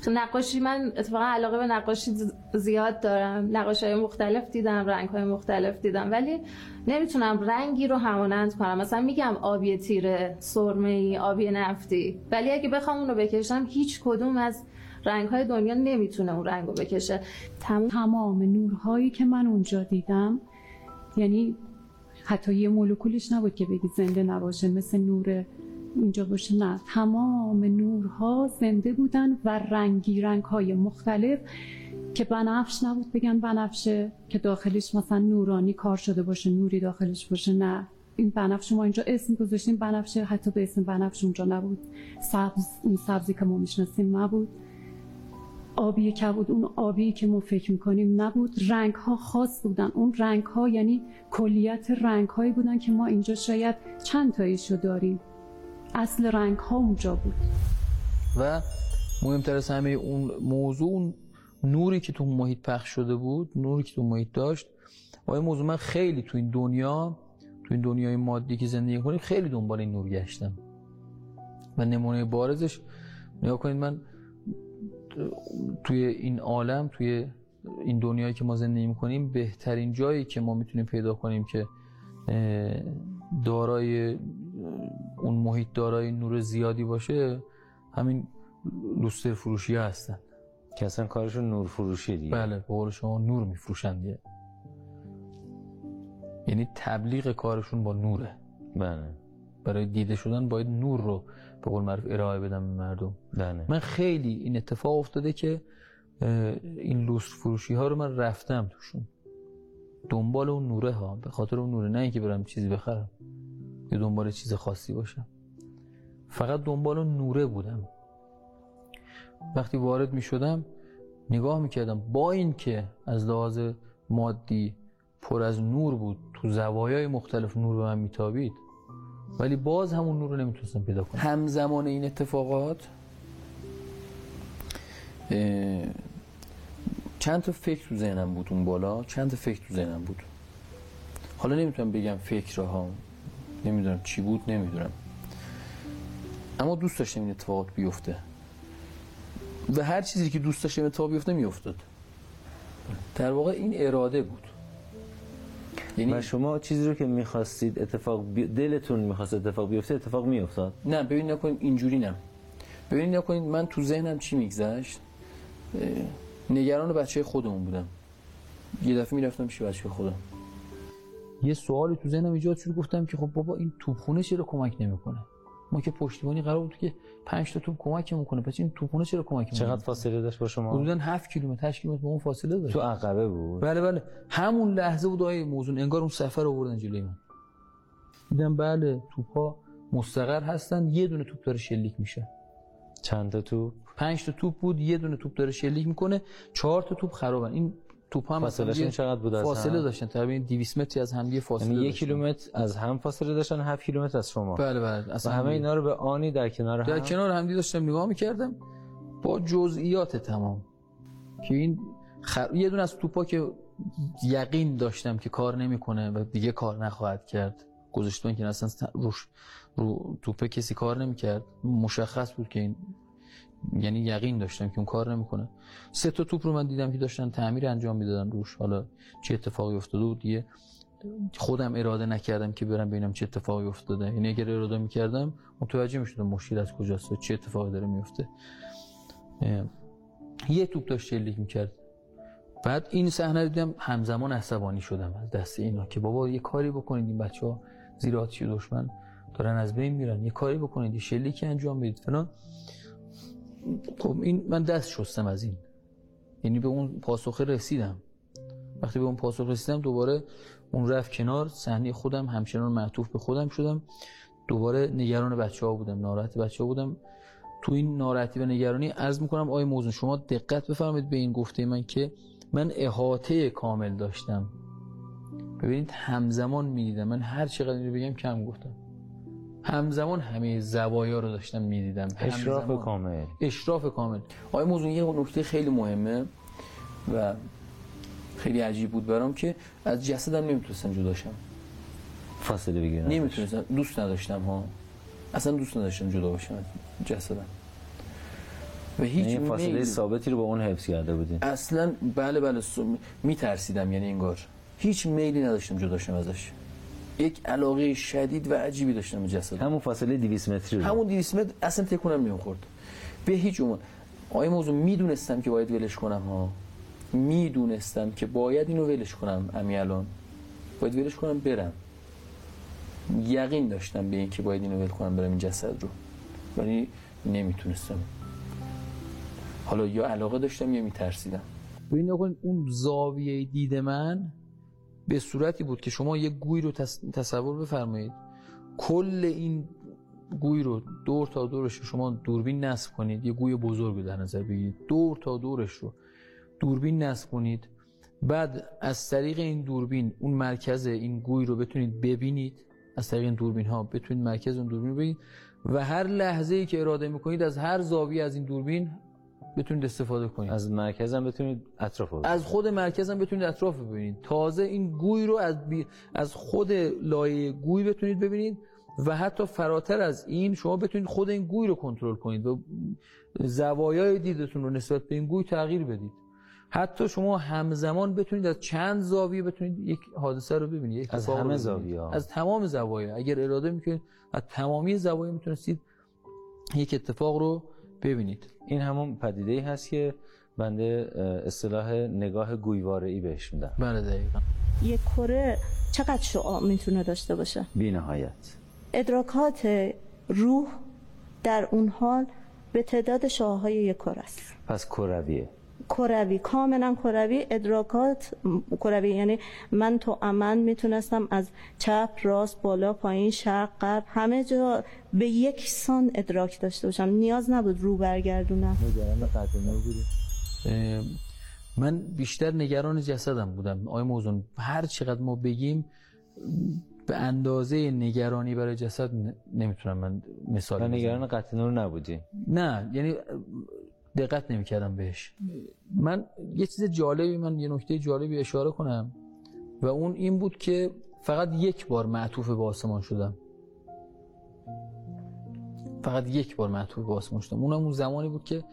خب نقاشی من اتفاقا علاقه به نقاشی زیاد دارم. نقاشی های مختلف دیدم رنگ های مختلف دیدم. ولی نمی‌تونم رنگی رو همانند کنم. مثلا میگم آبی تیره سرمه ای آبی نفتی. ولی اگه بخوام اون رو بکشم هیچ کدوم از رنگ های دنیا نمی‌تونه اون رنگ رو بکشه. تمام تمام نورهایی که من اونجا دیدم یعنی حتی یه مولکولش نبود که بگی زنده نباشه مثل نور اینجا باشه نه. تمام نورها زنده بودن و رنگی رنگ های مختلف که بنفش نبود بگن بنفشه که داخلش مثلا نورانی کار شده باشه نوری داخلش باشه نه. این بنفش ما اینجا اسم گذاشتیم بنفشه. حتی به اسم بنفش اونجا نبود. سبز این سبزی که ما می‌شناسیم نبود. آبی کبود اون آبی که ما فکر می‌کنیم نبود. رنگ ها خاص بودن. اون رنگ ها یعنی کلیت رنگ هایی بودن که ما اینجا شاید چند تاییشو داریم. اصل رنگ ها اونجا بود. و مهمتر از همه اون موضوع اون نوری که تو محیط پخش شده بود نوری که تو محیط داشت. و این موضوع من خیلی تو این دنیا تو این دنیای مادی که زندگی کنیم خیلی دنبال این نور گشتم. و نمونه بارزش نگاه کنید من توی این عالم توی این دنیایی که ما زندگی می‌کنیم بهترین جایی که ما می‌تونیم پیدا کنیم که دارای اون محیط دارای نور زیادی باشه همین لوستر فروشی هستن. که اصلا کارشون نور فروشی دیگه. بله به قول شما نور میفروشن دیگه. یعنی تبلیغ کارشون با نوره. بله. برای دیده شدن باید نور رو به قول معروف ارائه بدم به مردم. بله. من خیلی این اتفاق افتاده که این لوست فروشی ها رو من رفتم توشون. دنبال اون نوره ها به خاطر اون نوره نه اینکه برم چیزی بخرم یا دنبال چیز خاصی باشم. فقط دنبال اون نوره بودم. وقتی وارد می شدم نگاه می کردم با این که از لحاظ مادی پر از نور بود تو زوایای مختلف نور به من میتابید ولی باز همون نور رو نمی‌تونستم پیدا کنم. همزمان این اتفاقات چند تا فکر تو ذهنم بود اون بالا چند تا فکر تو ذهنم بود. حالا نمی‌تونم بگم فکرها نمی‌دونم چی بود نمی‌دونم. اما دوست داشتم این اتفاقات بیفته. و هر چیزی که دوست داشتم اتفاق بیفته میافتاد. در واقع این اراده بود. یعنی و شما چیزی رو که می‌خواستید اتفاق بی... دلتون می‌خواست اتفاق بیفته اتفاق میافتاد؟ نه ببین نکنیم اینجوری نه. ببین نکنید من تو ذهنم چی میگذشت؟ نگران بچه خودمون بودم. یه دفعه می‌رفتم پیش بچه خودم. یه سوالی تو ذهنم ایجاد شد گفتم که خب بابا این توپخونه چرا کمک نمی‌کنه؟ ما که پشتیبانی قرار بود که 5 تا توپ کمک می‌کنه. پس این توپخونه چرا کمک می‌کنه؟ چقدر فاصله داشت با شما؟ حدودا 7 کیلومتر 8 کیلومتر با اون فاصله داشت. تو عقبه بود؟ بله بله. همون لحظه بود آیه موضوع انگار اون سفر آوردن جلوی من دیدم بله توپ ها مستقر هستن. یه دونه توپ داره شلیک میشه. چند تا توپ؟ پنج تا توپ بود یه دونه توپ داره شلیک می‌کنه. چهار تا توپ خرابن. این توپ هم یه چقدر بود از فاصله هم؟ داشتن. تقریبا 200 متری از هم دیگه فاصله یعنی یک داشتن. کیلومتر از هم فاصله داشتن 7 کیلومتر از شما. بله بله. اصلا همه اینا رو به آنی در کنار هم در کنار هم داشتم نگاه می‌کردم. با جزئیات تمام. که این خر... یه دونه از توپا که یقین داشتم که کار نمی‌کنه و دیگه کار نخواهد کرد. گذاشتم که اصلا روش رو توپه کسی کار نمی‌کرد. مشخص بود که این یعنی یقین داشتم که اون کار نمی‌کنه. سه تا توپ رو من دیدم که داشتن تعمیر انجام می‌دادن روش. حالا چه اتفاقی افتاده بود؟ دیگه خودم اراده نکردم که برم ببینم چه اتفاقی افتاده. یعنی اگر اراده می‌کردم متوجه می‌شدم مشکل از کجاست و چه اتفاقی داره میفته یه توپ داشت شلیک می‌کرد. بعد این صحنه دیدم همزمان عصبانی شدم از دست اینا که بابا یه کاری بکنید. این بچه ها زیر آتش دشمن دارن از بین میرن. یه کاری بکنید. یه شلیکی انجام بدید. فلان. خب این من دست شستم از این. یعنی به اون پاسخ رسیدم. وقتی به اون پاسخ رسیدم دوباره اون رفت کنار صحنه خودم همچنان معطوف به خودم شدم. دوباره نگران بچه ها بودم ناراحت بچه ها بودم. تو این ناراحتی و نگرانی عرض می‌کنم آقای موضوع شما دقت بفرمایید به این گفته من که من احاطه کامل داشتم. ببینید همزمان می‌دیدم. من هر چقدر اینو بگم کم گفتم. همزمان همه زوایا رو داشتم می‌دیدم. اشراف. کامل. اشراف کامل. آقای موضوع یه نکته خیلی مهمه و خیلی عجیب بود برام که از جسدم نمی‌تونستم جداشم فاصله بگیرن. نمی‌تونستم. دوست نداشتم ها. اصلا دوست نداشتم جدا باشم جسدم. و هیچ یعنی فاصله میل- ثابتی رو با اون حفظ کرده بودین اصلا بله بله میترسیدم یعنی انگار. هیچ میلی نداشتم جداشم ازش. یک علاقه شدید و عجیبی داشتم به جسدم همون فاصله 200 متری رو. همون 200 متر اصلا تکونم نمی‌خورد. به هیچ عنوان. آیا موضوع می‌دونستم که باید ولش کنم ها. می‌دونستم که باید اینو ولش کنم امی الان. باید ولش کنم برم. یقین داشتم به این که باید اینو ول کنم برم این جسد رو. ولی نمی‌تونستم. حالا یا علاقه داشتم یا میترسیدم. ببین اون زاویه دید من به صورتی بود که شما یه گوی رو تص- تصور بفرمایید. کل این گوی رو دور تا دورش شما دوربین نصب کنید. یه گوی بزرگ در نظر بگیرید. دور تا دورش رو دوربین نصب کنید. بعد از طریق این دوربین اون مرکز این گوی رو بتونید ببینید. از طریق این دوربین ها بتونید مرکز اون دوربین رو ببینید. و هر لحظه ای که اراده می‌کنید از هر زاویه از این دوربین بتونید استفاده کنید. از مرکزم بتونید اطراف رو از خود مرکزم بتونید اطراف ببینید. تازه این گوی رو از, بی... از خود لایه گوی بتونید ببینید و حتی فراتر از این شما بتونید خود این گوی رو کنترل کنید و زوایای دیدتون رو نسبت به این گوی تغییر بدید. حتی شما همزمان بتونید از چند زاویه بتونید یک حادثه رو ببینید یک از همه. زاویه‌ها. از تمام زوایا اگر اراده می‌کنید از تمامی زوایا می‌تونستید یک اتفاق رو ببینید. این همون پدیده ای هست که بنده اصطلاح نگاه گویواره ای بهش میدم بله دقیقا. یک کره چقدر شعاع می‌تونه داشته باشه؟ بی نهایت ادراکات روح در اون حال به تعداد شعاهای یک کره است. پس کرویه. کروی کاملا کروی ادراکات کروی یعنی من تو امن می‌تونستم از چپ راست بالا پایین شرق غرب همه جا به یک سان ادراک داشته باشم. نیاز نبود رو برگردونم. من بیشتر نگران جسدم بودم. آقای موزون هر چقدر ما بگیم به اندازه نگرانی برای جسد نمی‌تونم من مثال نگران قتل نور نبودی. نه یعنی دقت نمی‌کردم بهش. من یه چیز جالبی من یه نکته جالبی اشاره کنم. و اون این بود که فقط یک بار معطوف به آسمان شدم. فقط یک بار معطوف به آسمان شدم. اونم اون زمانی بود که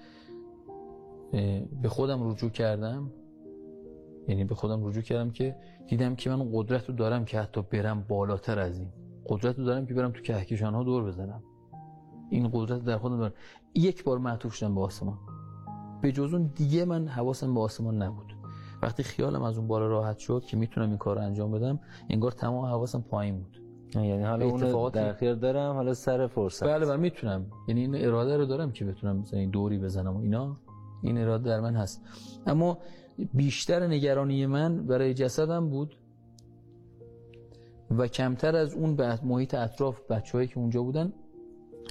به خودم رجوع کردم. یعنی به خودم رجوع کردم که دیدم که من قدرت رو دارم که حتی برم بالاتر از این. قدرت رو دارم که برم تو کهکشان ها دور بزنم. این قدرت در خودم دارم. یک بار معطوف شدم به آسمان. به جز اون دیگه من حواسم به آسمان نبود. وقتی خیالم از اون بالا راحت شد که می‌تونم این کار رو انجام بدم انگار تمام حواسم پایین بود. یعنی حالا اون در خیال دارم حالا سر فرصت. بله بله می‌تونم. یعنی این اراده رو دارم که بتونم مثلا این دوری بزنم و اینا. این اراده در من هست. اما بیشتر نگرانی من برای جسدم بود و کمتر از اون به محیط اطراف بچه‌هایی که اونجا بودن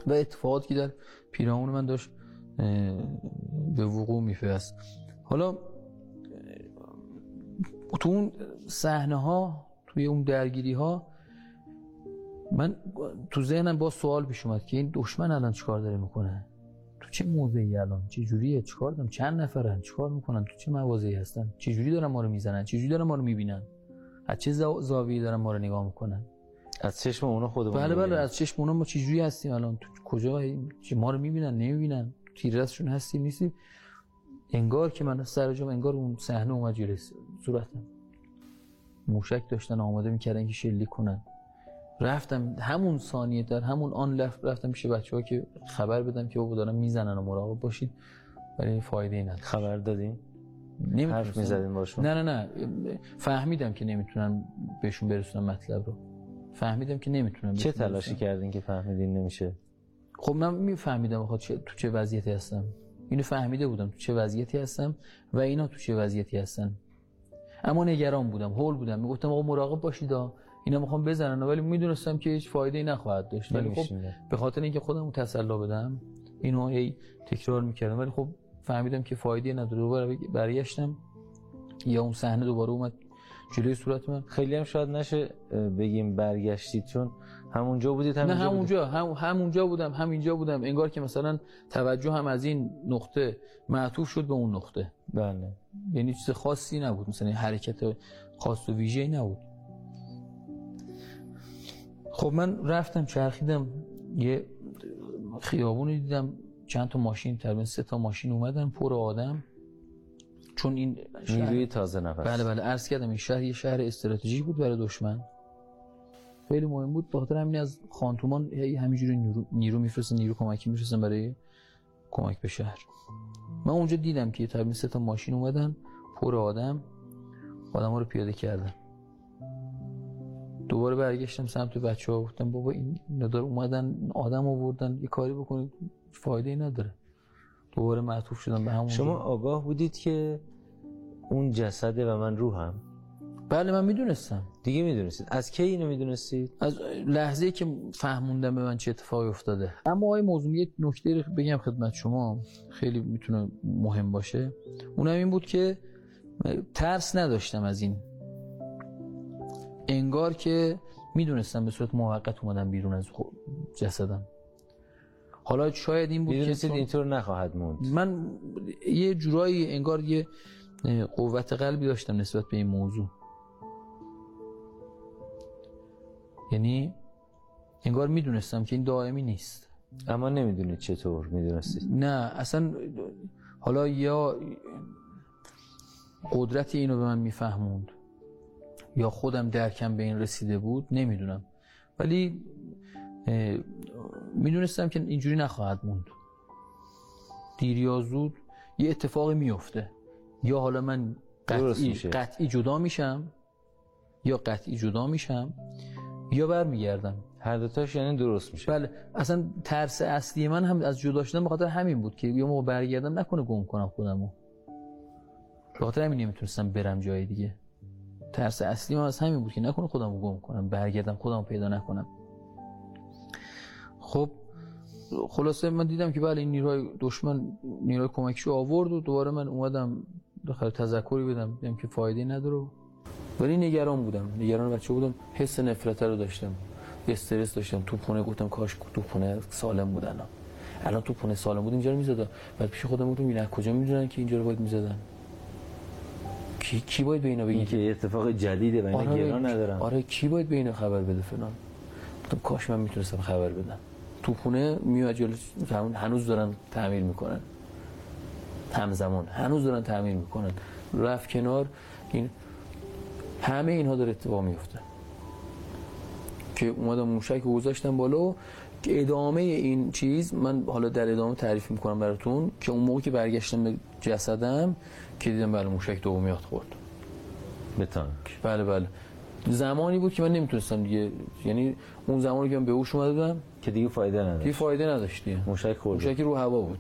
و اتفاقاتی که در پیرامون من داشت به وقوع میفست حالا تو اون صحنه ها توی اون درگیری ها من تو ذهنم با سوال پیش اومد که این دشمن الان چیکار داره می‌کنه؟ تو چه موضعی الان؟ چه جوریه؟ چیکار دارن؟ چند نفرن؟ چیکار می‌کنن؟ تو چه مواضعی هستن؟ چه جوری دارن ما رو می‌زنن؟ چه جوری دارن ما رو می‌بینن؟ از چه زاویه‌ای دارن ما رو نگاه می‌کنن؟ از چشم اونا خودمون بله بله از چشم اونا ما چه جوری هستیم الان؟ تو کجا ما رو می‌بینن؟ نمی‌بینن؟ تیررسشون هستیم نیستیم؟ انگار که من سر جام انگار اون صحنه اومد جلوی صورتم. موشک داشتن آماده می‌کردن که شلیک کنن. رفتم همون ثانیه در همون آن لفت رفتم پیش بچه ها که خبر بدم که بابا دارن می‌زنن و مراقب باشید ولی فایده ای نداره خبر دادین؟ حرف می‌زدین باشون؟ نه نه نه. فهمیدم که نمی‌تونم بهشون برسونم مطلب رو. فهمیدم که نمی‌تونم چه تلاشی کردین که فهمیدین نمیشه؟ خب من میفهمیدم خود تو چه وضعیتی هستم. اینو فهمیده بودم تو چه وضعیتی هستم و اینا تو چه وضعیتی هستن. اما نگران بودم هول بودم. می‌گفتم آقا مراقب باشید اینا می‌خوام بزنن ولی می‌دونستم که هیچ فایده ای نخواهد داشت. ولی خب به خاطر اینکه خودم تسلا بدم اینو هی تکرار می‌کردم. ولی خب فهمیدم که فایده نداره. دوباره برگشتم. یا اون صحنه دوباره اومد. جلوی صورت من. خیلی هم شاید نشه بگیم برگشتید چون همونجا بودید همونجا نه همونجا هم همونجا بودم همینجا بودم. انگار که مثلا توجه هم از این نقطه معطوف شد به اون نقطه. بله. یعنی چیز خاصی نبود مثلا حرکت خاص و ویژه‌ای نبود. خب من رفتم چرخیدم یه خیابونی دیدم چند تا ماشین تقریبا سه تا ماشین اومدن پر آدم. چون این نیروی تازه نفس. بله بله عرض کردم این شهر یه شهر استراتژیک بود برای دشمن. خیلی مهم بود بخاطر همین از خانتومان همینجوری نیرو, نیرو میفرستن نیرو کمکی میفرستن برای کمک به شهر. من اونجا دیدم که تقریبا سه تا ماشین اومدن پر آدم آدم ها رو پیاده کردن. دوباره برگشتم سمت بچه ها گفتم بابا این ندار اومدن آدم آوردن یه کاری بکنید فایده ای نداره. دوباره معطوف شدم به همون شما آگاه بودید که اون جسده و من روحم. بله من می‌دونستم. دیگه می‌دونستید. از کی اینو می‌دونستید؟ از لحظه که فهموندم به من چه اتفاقی افتاده. اما آقای موضوع یه نکته بگم خدمت شما. خیلی می‌تونه مهم باشه. اونم این بود که ترس نداشتم از این. انگار که می‌دونستم به صورت موقت اومدم بیرون از جسدم. حالا شاید این بود که اینطور نخواهد موند. من یه جورایی انگار یه قوت قلبی داشتم نسبت به این موضوع. یعنی انگار می‌دونستم که این دائمی نیست. اما نمی‌دونید چطور می‌دونستید نه اصلا حالا یا قدرت اینو به من میفهموند یا خودم درکم به این رسیده بود نمی‌دونم. ولی می‌دونستم که اینجوری نخواهد موند. دیر یا زود یه اتفاقی میفته یا حالا من قطعی, قطعی جدا میشم یا قطعی جدا میشم یا برمیگردم. هر دوتاش یعنی درست میشه. بله اصلا ترس اصلی من هم از جدا شدن بخاطر همین بود که یه موقع برگردم نکنه گم کنم خودمو. بخاطر همین نمی‌تونستم برم جای دیگه. ترس اصلی من از همین بود که نکنه خودمو گم کنم برگردم خودمو پیدا نکنم. خب خلاصه من دیدم که بله این نیروی دشمن نیروی کمکشو آورد و دوباره من اومدم بخاطر تذکری بدم دیدم که فایده نداره. ولی نگران بودم. نگران بچه بودم حس نفرت رو داشتم. استرس داشتم. تو خونه گفتم کاش تو خونه سالم بودن. الان تو خونه سالم بود اینجا رو می‌زدن. بعد پیش خودم گفتم اینا کجا می‌دونن که اینجا رو باید می‌زدن؟ کی کی باید به اینا بگه؟ که اتفاق جدیده و اینا آره گرا ندارن. آره کی باید به اینا خبر بده فلان؟ گفتم کاش من می‌تونستم خبر بدم. تو خونه میاد جلو هنوز دارن تعمیر می‌کنن. همزمان هنوز دارن تعمیر می‌کنن. رفت کنار این همه اینها داره اتفاق میفته. که اومدم موشک رو گذاشتم بالا که ادامه این چیز من حالا در ادامه تعریف می‌کنم براتون که اون موقع که برگشتم به جسدم که دیدم بله موشک دومیات خورد. به تانک. بله بله. زمانی بود که من نمی‌تونستم دیگه یعنی اون زمانی که من به هوش اومده بودم که دیگه فایده نداشت. دیگه فایده نداشت دیگه. موشک خورد موشک رو هوا بود.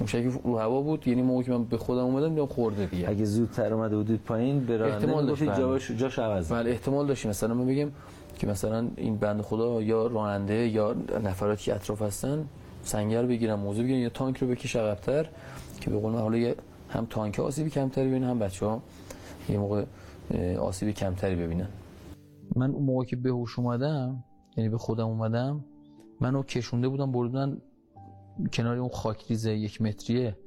موشک رو هوا بود یعنی موقعی که من به خودم اومدم دیدم خورده دیگه. اگه زودتر اومده بودید پایین به احتمال داشت جاش جاش عوض بله احتمال داشت مثلا من بگم که مثلا این بند خدا یا راننده یا نفراتی که اطراف هستن سنگر بگیرن موضوع بگیرن یا تانک رو بکش عقب‌تر که به قول حالا هم تانک آسیبی کمتری ببینن هم بچه‌ها یه موقع آسیبی کمتری ببینن. من اون موقع که به هوش اومدم یعنی به خودم اومدم منو کشونده بودم بردن کنار اون خاکریزه یک متریه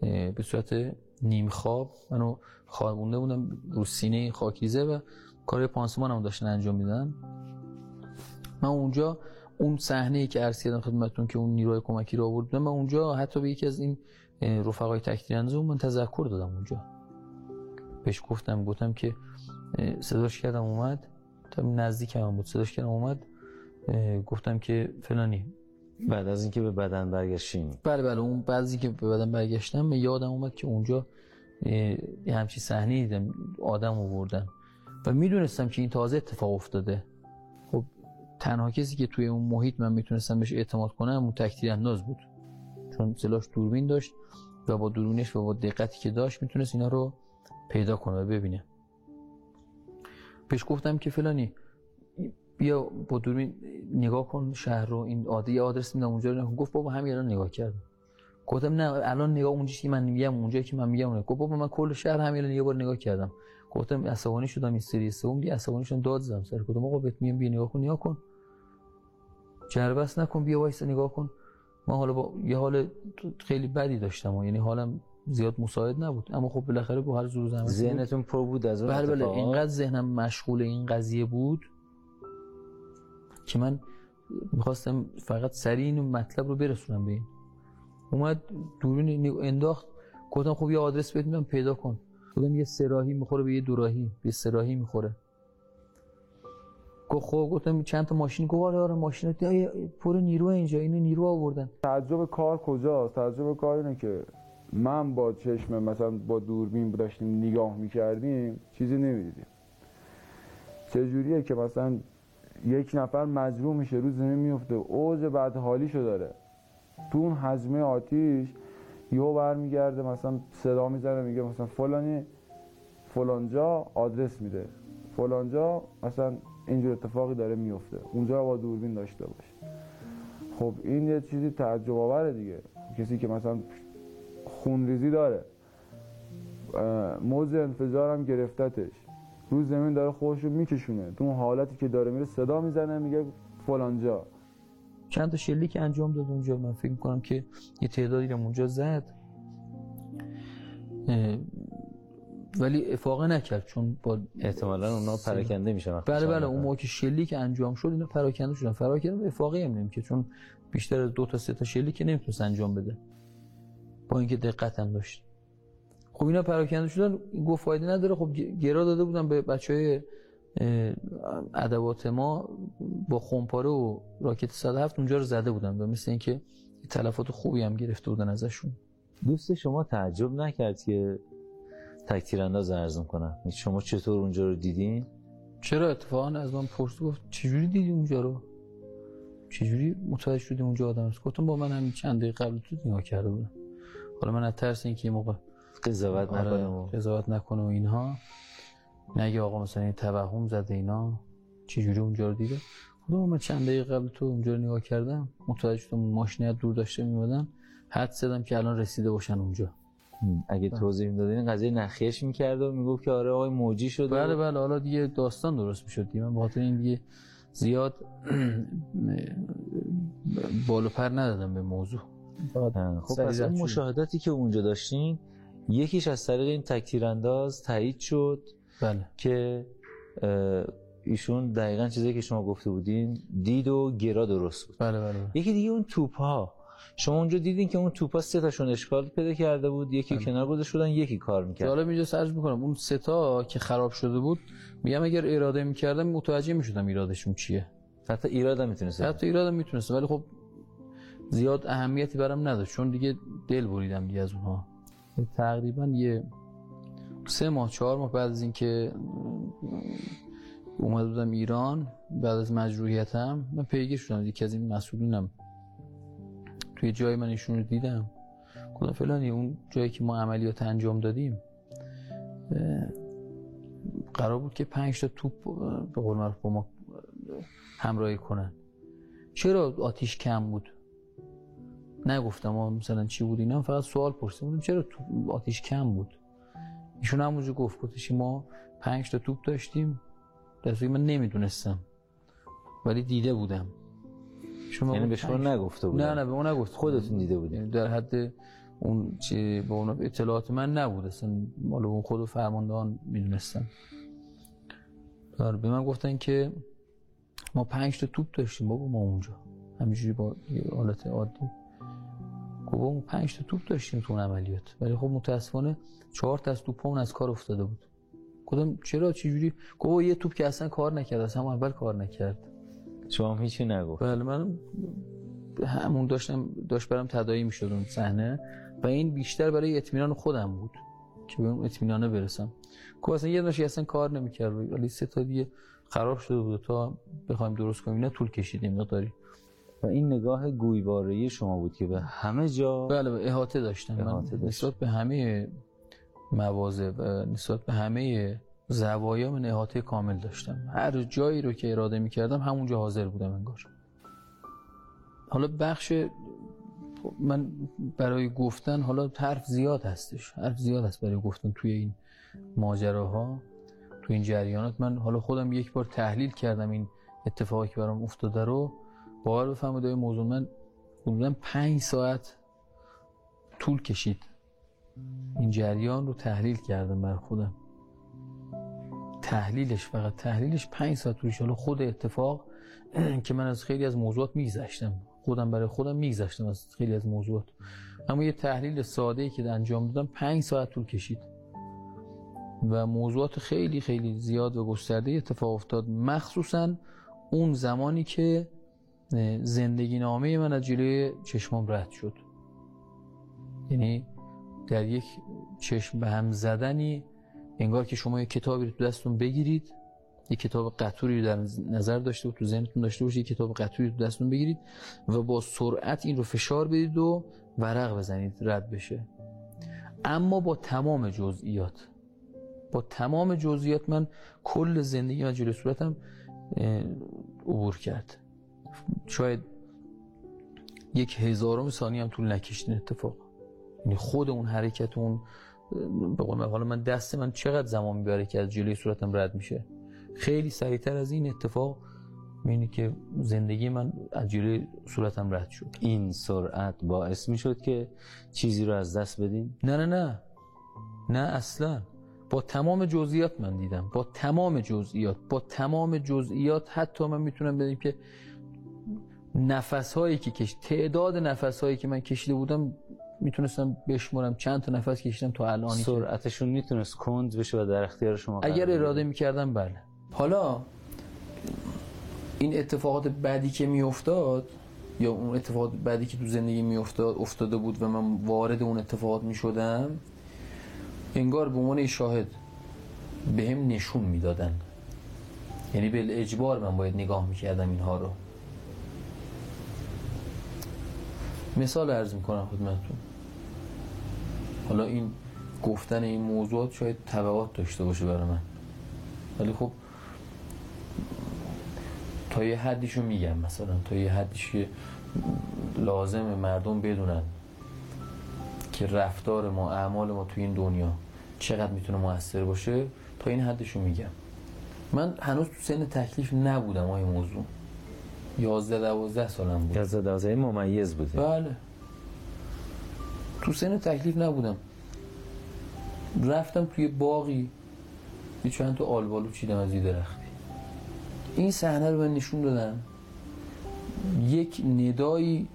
به صورت نیم خواب منو خوابونده بودم رو سینه خاکریزه و کار پانسمان هم داشتن انجام میدن. من اونجا اون صحنه که عرض کردم خدمتتون که اون نیروی کمکی رو آورد من اونجا حتی به یکی از این رفقای تکتیر اندازه من تذکر دادم اونجا. بهش گفتم گفتم که صداش کردم اومد. تا نزدیک هم بود صداش کردم اومد. گفتم که فلانی. بعد از اینکه به بدن برگشتیم. بله بله اون بعضی که به بدن برگشتم یادم اومد که اونجا همچی صحنه دیدم آدم آوردن و می‌دونستم که این تازه اتفاق افتاده. خب تنها کسی که توی اون محیط من می‌تونستم بهش اعتماد کنم اون تکتیر انداز بود. چون سلاش دوربین داشت و با دوربینش و با دقتی که داشت می‌تونست اینا رو پیدا کنه و ببینه. بهش گفتم که فلانی بیا با دوربین نگاه کن شهر رو این عادی آدرس میدم اونجا رو گفت بابا همین الان نگاه کردم. گفتم نه الان نگاه اونجا که من میگم اونجا که من میگم گفت بابا من کل شهر همین الان یه بار نگاه کردم. گفتم عصبانی شدم این سری سوم دی عصبانی شدم داد زدم سر. گفتم آقا بهت میگم بیا نگاه کن نگاه کن. جربس نکن بیا وایس نگاه کن. ما حالا با یه حال خیلی بدی داشتم یعنی حالم زیاد مساعد نبود. اما خب بالاخره با هر زور زحمت ذهنتون پر بود از اون بله بله. اینقدر ذهنم مشغول این قضیه بود که من می‌خواستم فقط سریع این مطلب رو برسونم به این. اومد دوربین انداخت گفتم خب یه آدرس بهت میدم پیدا کن. گفتم یه سراحی می‌خوره به یه دوراهی به سراحی می‌خوره. گفت خب گفتم چند تا ماشین؟ گفت آره آره ماشین پر نیرو اینجا اینو نیرو آوردن. تعجب کار کجاست تعجب کار اینه که من با چشم مثلا با دوربین داشتیم نگاه می‌کردیم چیزی نمی‌دیدیم. چجوریه که مثلا یک نفر مجروح میشه رو زمین میفته. اوج بعد حالیشو داره. تو اون حجمه آتیش یهو برمیگرده مثلا صدا می‌زنه میگه مثلا فلانی فلانجا آدرس میده. فلانجا مثلا اینجور اتفاقی داره میفته اونجا با دوربین داشته باشه. خب این یه چیزی تعجب آوره دیگه. کسی که مثلا خونریزی داره. موز انفجار هم گرفتتش. رو زمین داره خودش رو میکشونه تو اون حالتی که داره میره صدا می‌زنه میگه فلانجا. چند تا شلیک انجام داد اونجا. من فکر می‌کنم که یه تعدادی رو اونجا زد. ولی افاقه نکرد چون با احتمالا اونا پراکنده میشن بله بله. اون موقع که شلیک انجام شد اینا پراکنده شدن. فراکنده افاقه هم نمیشه چون بیشتر دو تا سه تا شلیک نمی‌تونست انجام بده. با اینکه دقت هم داشت. خب اینا پراکنده شدن گفت فایده نداره خب گرا داده بودن به بچه های ادوات ما با خمپاره و راکت 107 اونجا رو زده بودن و مثل اینکه تلفات خوبی هم گرفته بودن ازشون دوست شما تعجب نکرد که تکتیر انداز ارزم کنم شما چطور اونجا رو دیدین؟ چرا اتفاقا از من پرسید گفت چجوری دیدی اونجا رو؟ چجوری متوجه شدی اونجا آدم هست؟ گفتم با من همین چند دقیقه قبل تو نگاه کرده بودم حالا من از ترس اینکه موقع قضاوت آره، نکنه قضاوت نکنه و اینها. نگه آقا مثلا این توهم زده اینا چجوری اونجا رو دیده؟ خدا من چند دقیقه قبل تو اونجا رو نگاه کردم متوجه شدم ماشین دور داشته میمدن حد زدم که الان رسیده باشن اونجا. اگه توضیح می‌دادین قضیه نخیش می‌کرد و می‌گفت که آره آقای موجی شد بله بله حالا دیگه داستان درست می‌شد. دیگه من بخاطر این دیگه زیاد بالو پر ندادم به موضوع. خب پس اون مشاهداتی که اونجا داشتین یکیش از طریق این تکتیر انداز تایید شد بله. که ایشون دقیقا چیزی که شما گفته بودین دید و گرا درست بود. بله بله, یکی دیگه اون توپ ها شما اونجا دیدین که اون توپ ها سه تاشون اشکال پیدا کرده بود یکی بله. کنار گذاشته شدن یکی کار می‌کرد. حالا اینجا سرج می‌کنم اون سه تا که خراب شده بود میگم اگر اراده می‌کردم متوجه می‌شدم ایرادشون چیه. حتی ایراد هم می‌تونست حتی ایراد هم می‌تونست ولی خب زیاد اهمیتی برام نداشت چون دیگه دل بریدم دیگه از اونها. تقریبا یه سه ماه چهار ماه بعد از اینکه اومده بودم ایران بعد از مجروحیتم من پیگیر شدم. یکی از این مسئولینم توی جای من ایشون رو دیدم. گفتم فلانی اون جایی که ما عملیات انجام دادیم قرار بود که پنج تا توپ به قول ما همراهی کنن. چرا آتیش کم بود؟ نگفتم مثلا چی بود اینا فقط سوال پرسیدم. چرا آتیش کم بود؟ ایشون همونجا گفت گفتش ما پنج تا توپ داشتیم. دستی من نمی‌دونستم. ولی دیده بودم. شما یعنی به شما نگفته بود نه نه به اون نگفت. خودتون دیده بودید. یعنی در حد اون چی به اون اطلاعات من نبود. اصلا مال اون خود و فرماندهان می‌دونستم. آره به من گفتن که ما پنج تا توپ داشتیم بابا ما اونجا. همینجوری با حالت عادی. گفت ما پنج تا توپ داشتیم تو اون عملیات. ولی خب متاسفانه چهار تا از توپمون از کار افتاده بود. گفتم چرا؟ چه جوری گفت یه توپ که اصلا کار نکرد اصلا اول کار نکرد. شما هم هیچی نگفت. بله من همون داشتم داشت برام تداعی می‌شد اون صحنه. و این بیشتر برای اطمینان خودم بود که به اون اطمینانه برسم. گفت اصلا یه داشتی اصلا کار نمی‌کرد ولی سه تا دیگه خراب شده بود تا بخوایم درست کنیم نه طول کشیدیم مقداری. و این نگاه گویوارهی شما بود که به همه جا بله احاطه من نسبت به همه مواضع و نسبت به همه زوایا من احاطه کامل داشتم. هر جایی رو که اراده می کردم همونجا حاضر بودم انگار. حالا بخش من برای گفتن حالا حرف زیاد هستش. حرف زیاد هست برای گفتن توی این ماجراها توی این جریانات. من حالا خودم یک بار تحلیل کردم این اتفاقی که برام افتاده رو. باور بفرمایید موضوع من حدودا پنج ساعت طول کشید. این جریان رو تحلیل کردم بر خودم. تحلیلش فقط تحلیلش پنج ساعت روش حالا خود اتفاق که من از خیلی از موضوعات میگذشتم. خودم برای خودم میگذشتم از خیلی از موضوعات. اما یه تحلیل ساده ای که انجام دادم پنج ساعت طول کشید. و موضوعات خیلی خیلی زیاد و گسترده اتفاق افتاد. مخصوصا اون زمانی که زندگی نامه من از جلوی چشمام رد شد. یعنی در یک چشم به هم زدنی انگار که شما یک کتابی رو تو دستتون بگیرید یک کتاب قطوری رو در نظر داشته و تو ذهنتون داشته باشید یک کتاب قطوری تو دستتون بگیرید و با سرعت این رو فشار بدید و ورق بزنید رد بشه. اما با تمام جزئیات با تمام جزئیات من کل زندگی و جلوی صورتم عبور کرد. شاید یک هزارم ثانیه هم طول نکشید اتفاق. یعنی خود اون حرکت اون به قول حالا من دست من چقدر زمان می‌بره که از جلوی صورتم رد میشه؟ خیلی سریعتر از این اتفاق می‌بینی که زندگی من از جلوی صورتم رد شد. این سرعت باعث می‌شد که چیزی رو از دست بدین؟ نه نه نه. نه اصلا. با تمام جزئیات من دیدم. با تمام جزئیات. با تمام جزئیات حتی من می‌تونم بدیم که نفس هایی که کش تعداد نفس هایی که من کشیده بودم می‌تونستم بشمرم. چند تا نفس کشیدم تا الان سرعتشون می‌تونست کند بشه و در اختیار شما اگر اراده می‌کردم بله. حالا این اتفاقات بعدی که میافتاد یا اون اتفاقات بعدی که تو زندگی میافتاد افتاده بود و من وارد اون اتفاقات می‌شدم انگار به عنوان شاهد به هم نشون می‌دادن. یعنی به اجبار من باید نگاه می‌کردم اینها رو. مثال عرض می‌کنم خدمتتون. حالا این گفتن این موضوعات شاید تبعات داشته باشه برای من. ولی خب تا یه حدیشو میگم مثلا تا یه حدیش که لازم مردم بدونن که رفتار ما اعمال ما توی این دنیا چقدر می‌تونه موثر باشه تا این حدشو میگم. من هنوز تو سن تکلیف نبودم آیه موضوع. 11 12 سالم بود. 11 12 ممیز بودی بله. تو سن تکلیف نبودم. رفتم توی باقی یه چند تا آلبالو چیدم از این درختی این صحنه رو من نشون دادم. یک ندایی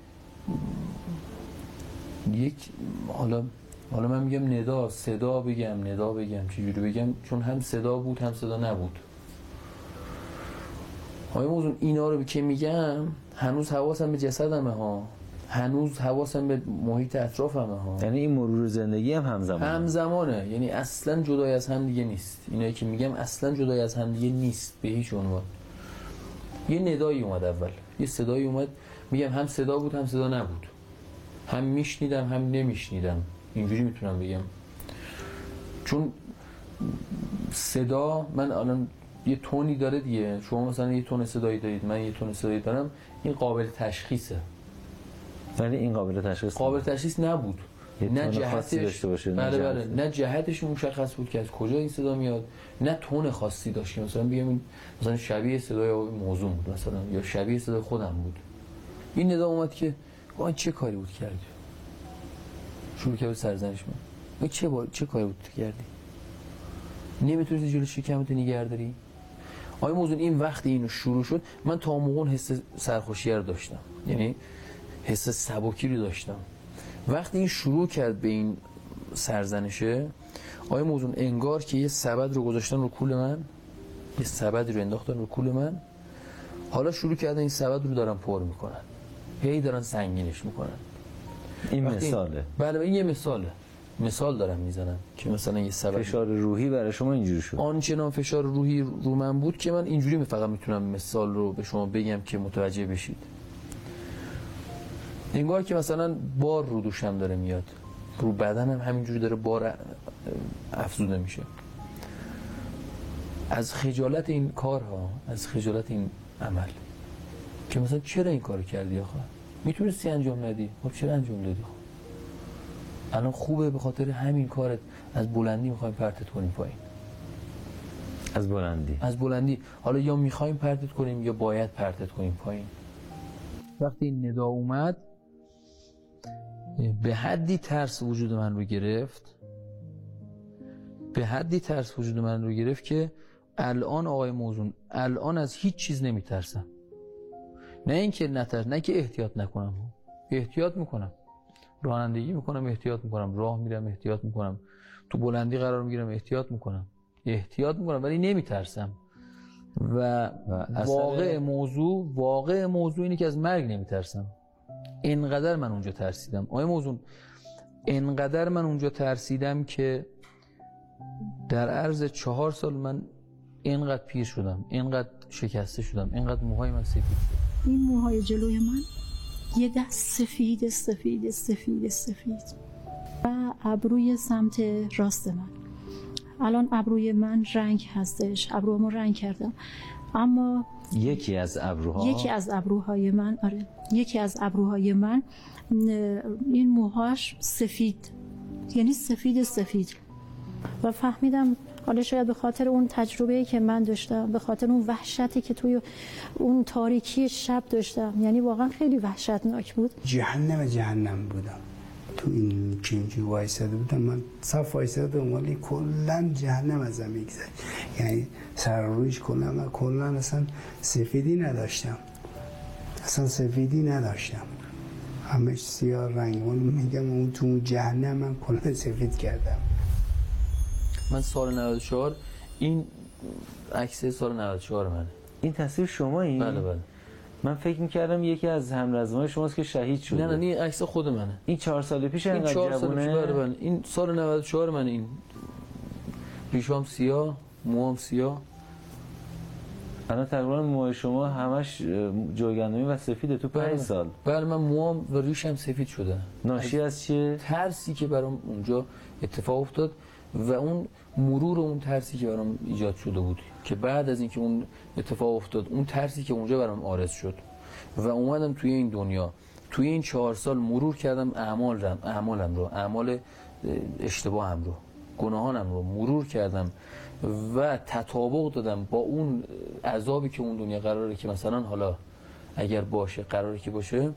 یک حالا حالا من میگم ندا صدا بگم ندا بگم چجوری بگم؟ چون هم صدا بود هم صدا نبود. های موضوع اینا رو که میگم هنوز حواسم به جسدمه ها. هنوز حواسم به محیط اطرافمه ها. یعنی این مرور زندگی هم همزمان همزمانه. یعنی اصلا جدای از هم دیگه نیست. اینایی که میگم اصلا جدای از هم دیگه نیست به هیچ عنوان. یه ندایی اومد اول. یه صدایی اومد. میگم هم صدا بود هم صدا نبود. هم میشنیدم هم نمیشنیدم. اینجوری می‌تونم بگم. چون صدا من الان یه تونی داره دیگه. شما مثلا یه تون صدایی دارید من یه تون صدایی دارم. این قابل تشخیصه. ولی این قابل تشخیص قابل تشخیص نبود. نه جهتش داشته باشه بله بله. نه جهتش مشخص بود که از کجا این صدا میاد. نه تون خاصی داشت که مثلا بگم مثلا شبیه صدای موضوع بود مثلا یا شبیه صدای خودم بود. این ندا اومد که این چه کاری بود کردی؟ شروع کرد سرزنش من چه با... چه کاری بود کردی؟ نمی‌تونستی جلو شکمت نگه داری؟ آیا موضوع این وقتی اینو شروع شد؟ من تا موقع حس سرخوشی رو داشتم. یعنی حس سبکی رو داشتم. وقتی این شروع کرد به این سرزنشه آیا موضوع انگار که یه سبد رو گذاشتن رو کول من؟ یه سبد رو انداختن رو کول من؟ حالا شروع کردن این سبد رو دارن پر می‌کنن. هی دارن سنگینش می‌کنن. این مثاله. بله این یه مثاله. مثال دارم می‌زنم که مثلا یه سبب فشار روحی برای شما اینجوری شد. آنچنان فشار روحی رو من بود که من اینجوری فقط می‌تونم مثال رو به شما بگم که متوجه بشید. انگار که مثلا بار رو دوشم داره میاد. رو بدنم همینجوری داره بار افزوده میشه. از خجالت این کارها از خجالت این عمل که مثلا چرا این کارو کردی آخه؟ می‌تونستی انجام ندی؟ خب چرا انجام دادی؟ خب الان خوبه به خاطر همین کارت. از بلندی می‌خوایم پرتت کنیم پایین. از بلندی. از بلندی. حالا یا می‌خوایم پرتت کنیم یا باید پرتت کنیم پایین. وقتی این ندا اومد به حدی ترس وجود من رو گرفت. به حدی ترس وجود من رو گرفت که الان آقای موزون الان از هیچ چیز نمیترسم. نه اینکه نترس نه که احتیاط نکنم. احتیاط می‌کنم. رانندگی می‌کنم احتیاط می‌کنم. راه میرم احتیاط می‌کنم. تو بلندی قرار می‌گیرم احتیاط می‌کنم. احتیاط می‌کنم ولی نمیترسم. و, و واقع موضوع واقع موضوع اینه که از مرگ نمیترسم. انقدر من اونجا ترسیدم. آیا موضوع انقدر من اونجا ترسیدم که در عرض چهار سال من اینقدر پیر شدم اینقدر شکسته شدم اینقدر موهای من سفید شد. این موهای جلوی من؟ یه دست سفید سفید سفید سفید. و ابروی سمت راست من. الان ابروی من رنگ هستش. ابرومو رنگ کردم. اما یکی از ابروها؟ یکی از ابروهای من آره. یکی از ابروهای من این موهاش سفید. یعنی سفید سفید. و فهمیدم حالا شاید به خاطر اون تجربه که من داشتم به خاطر اون وحشتی که توی اون تاریکی شب داشتم. یعنی واقعا خیلی وحشتناک بود. جهنم جهنم بودم. تو این چینجی وایساده بودم من صف وایساده ولی کلا جهنم ازم میگذشت. یعنی سر رویش کلا من کلا اصلا سفیدی نداشتم. اصلا سفیدی نداشتم. همش سیاه رنگ. میگم اون تو جهنم من کلا سفید کردم. من سال 94 این عکس سال 94 منه. این تصویر شما این بله بله. من فکر می‌کردم یکی از همرزمای شماست که شهید شده. نه نه این عکس خود منه. این چهار سال پیش این چهار سال پیش جوونه؟ بله بله. این سال 94 من این ریشام سیاه موام سیاه. الان تقریبا موهای شما همش جوگندمی و سفیده تو پنج سال. بله من موام و ریشم سفید شده. ناشی از چیه؟ ترسی که برام اونجا اتفاق افتاد و اون مرور اون ترسی که برام ایجاد شده بود که بعد از اینکه اون اتفاق افتاد اون ترسی که اونجا برام آرز شد و اومدم توی این دنیا توی این چهار سال مرور کردم اعمال رم اعمالم رو اعمال اشتباهم رو گناهانم رو مرور کردم و تطابق دادم با اون عذابی که اون دنیا قراره که مثلا حالا اگر باشه قراره که باشه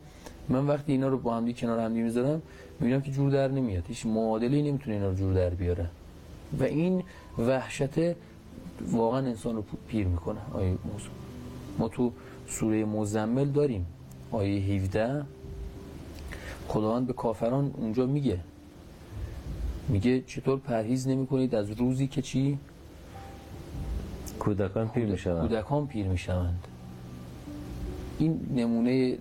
من وقتی اینا رو با هم کنار هم می‌ذارم می‌بینم که جور در نمیاد. هیچ معادلی نمی‌تونه اینا رو جور در بیاره. و این وحشت واقعا انسان رو پیر می‌کنه آیه موضوع ما تو سوره مزمل داریم آیه 17 خداوند به کافران اونجا میگه میگه چطور پرهیز نمی کنید از روزی که چی؟ کودکان پیر می‌شوند. کودکان پیر می‌شوند. این نمونه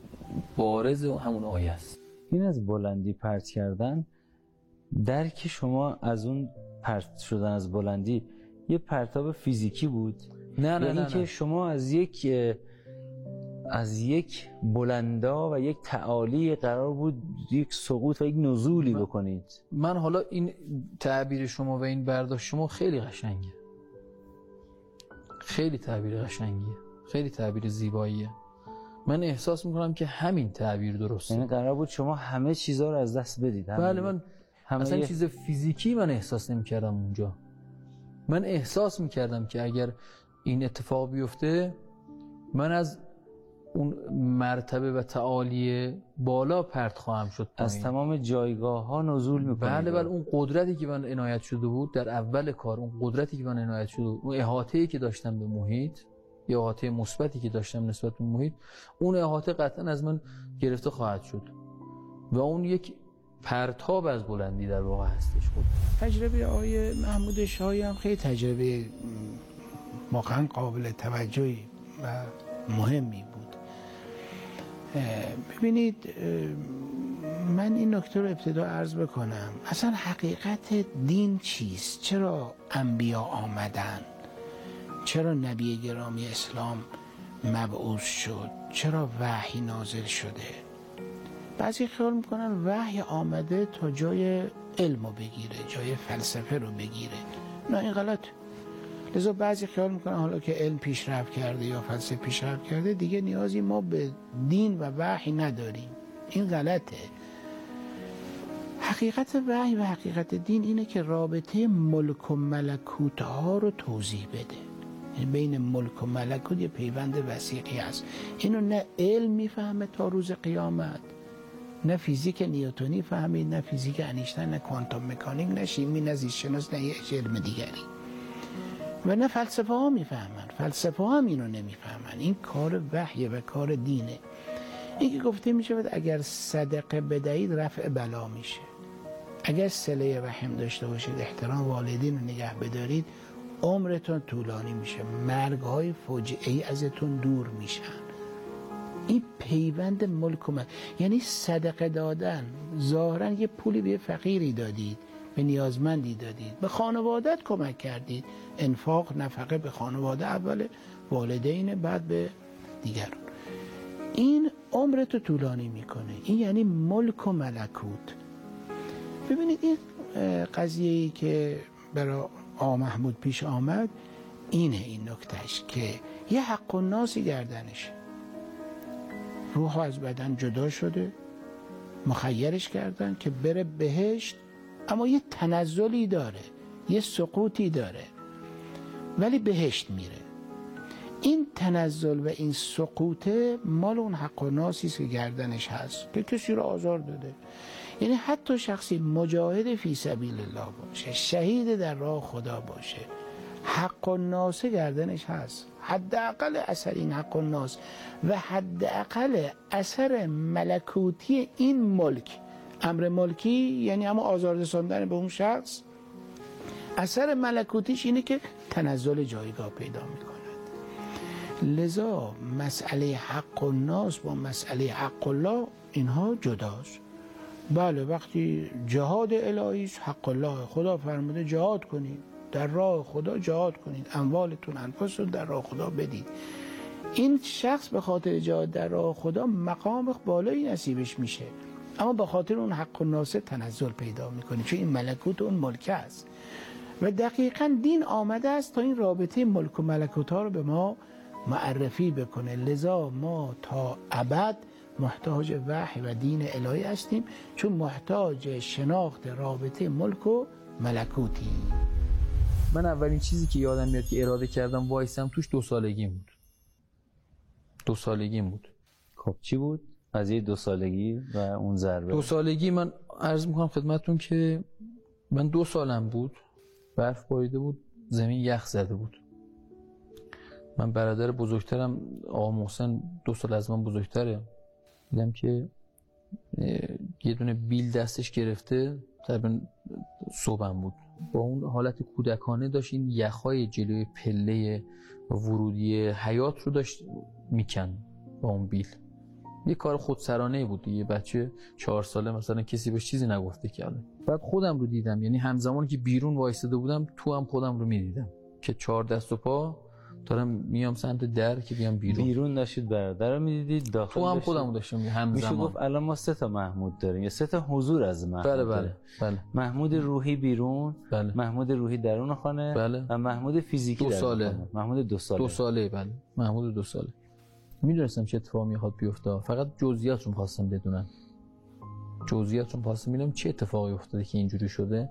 بارز همون آیه است. این از بلندی پرت کردن درک شما از اون پرت شدن از بلندی یه پرتاب فیزیکی بود. نه نه یعنی نه, که. شما از یک از یک بلندا و یک تعالی قرار بود یک سقوط و یک نزولی بکنید. من حالا این تعبیر شما و این برداشت شما خیلی قشنگه. خیلی تعبیر قشنگیه. خیلی تعبیر زیباییه. من احساس می‌کنم که همین تعبیر درسته. یعنی قرار بود شما همه چیزها رو از دست بدید. بله من همه اصلا یه... چیز فیزیکی من احساس نمی‌کردم اونجا. من احساس می‌کردم که اگر این اتفاق بیفته من از اون مرتبه و تعالی بالا پرت خواهم شد از تمام جایگاه ها نزول می‌کنه بله بله اون قدرتی که من عنایت شده بود در اول کار اون قدرتی که من عنایت شده بود اون احاطه که داشتم به محیط یا احاطه مثبتی که داشتم نسبت به محیط اون احاطه قطعا از من گرفته خواهد شد. و اون یک پرتاب از بلندی در واقع هستش خود. تجربه آقای محمود شاهی هم خیلی تجربه واقعا قابل توجهی و مهمی بود. ببینید من این نکته رو ابتدا عرض بکنم. اصلا حقیقت دین چیست؟ چرا انبیا آمدن؟ چرا نبی گرامی اسلام مبعوث شد؟ چرا وحی نازل شده؟ بعضی خیال می‌کنن وحی آمده تا جای علم رو بگیره جای فلسفه رو بگیره. نه این غلط لذا بعضی خیال می‌کنن حالا که علم پیشرفت کرده یا فلسفه پیشرفت کرده دیگه نیازی ما به دین و وحی نداریم. این غلطه. حقیقت وحی و حقیقت دین اینه که رابطه ملک و ملکوت ها رو توضیح بده. یعنی بین ملک و ملکوت یه پیوند وسیقی هست. اینو نه علم می‌فهمه تا روز قیامت نه فیزیک نیوتونی فهمید نه فیزیک انیشتین نه کوانتوم مکانیک نه شیمی نه زیستشناس نه هیچ علم دیگری. و نه فلسفه ها می‌فهمن. فلسفه ها هم اینو نمی‌فهمن. این کار وحی و کار دینه. این که گفته میشه اگر صدقه بدهید رفع بلا میشه. اگر سله رحم داشته باشید احترام والدین رو نگه بدارید عمرتون طولانی میشه. مرگ های فوجعه ای ازتون دور میشن. این پیوند ملک و من یعنی صدقه دادن. ظاهرا یه پولی به فقیری دادید به نیازمندی دادید. به خانوادت کمک کردید. انفاق نفقه به خانواده اول والدین بعد به دیگران. این عمرتو طولانی می‌کنه. این یعنی ملک و ملکوت. ببینید این قضیه ای که برای آ محمود پیش آمد اینه این نکتهش که یه حق و ناسی گردنش. روح از بدن جدا شده مخیرش کردن که بره بهشت اما یه تنزلی داره یه سقوطی داره ولی بهشت میره. این تنزل و این سقوطه مال اون حق و ناسی که گردنش هست که کسی رو آزار داده. یعنی حتی شخصی مجاهد فی سبیل الله باشه شهید در راه خدا باشه. حق و گردنش هست. حداقل اثر این حق و و حداقل اثر ملکوتی این ملک. امر ملکی یعنی اما آزار رساندن به اون شخص. اثر ملکوتیش اینه که تنزل جایگاه پیدا می‌کند. لذا مسئله حق و با مسئله حق الله اینها جداست. بله وقتی جهاد الهی حق الله خدا فرموده جهاد کنید. در راه خدا جهاد کنید. اموالتون انفستون در راه خدا بدید. این شخص به خاطر جهاد در راه خدا مقام بالایی نصیبش میشه. اما به خاطر اون حق و ناسه تنزل پیدا می‌کنه چون این ملکوت اون ملکه است. و دقیقا دین آمده است تا این رابطه ملک و ملکوت ها رو به ما معرفی بکنه. لذا ما تا ابد محتاج وحی و دین الهی هستیم چون محتاج شناخت رابطه ملک و ملکوتی من اولین چیزی که یادم میاد که اراده کردم وایسم توش دو سالگیم بود. دو سالگیم بود. خب چی بود؟ قضیه دو سالگی و اون ضربه. دو سالگی من عرض می‌کنم خدمتتون که من دو سالم بود. برف باریده بود زمین یخ زده بود. من برادر بزرگترم. آقا محسن دو سال از من بزرگتره. دیدم که یه دونه بیل دستش گرفته تقریبا صبحم بود. با اون حالت کودکانه داشت این یخهای جلوی پله ورودی حیات رو داشت میکن با اون بیل. یه کار خودسرانه بود یه بچه چهار ساله مثلا کسی بهش چیزی نگفته که بعد خودم رو دیدم. یعنی همزمان که بیرون وایستاده بودم تو هم خودم رو می‌دیدم که چهار دست و پا دارم میام سمت در که بیام بیرون. بیرون داشتید برادر رو می‌دیدید داخل تو هم خودم داشتم همزمان. میشه گفت الان ما سه تا محمود داریم. یا سه تا حضور از محمود بله بله بله. محمود روحی بیرون بله. محمود روحی درون خانه بله. و محمود فیزیکی دو ساله. خانه. محمود دو ساله. دو ساله بله. محمود دو ساله. می‌دونستم چه اتفاقی می‌خواد بیفته. فقط جزئیات رو خواستم بدونم. جزئیات رو خواستم ببینم چه اتفاقی افتاده که اینجوری شده.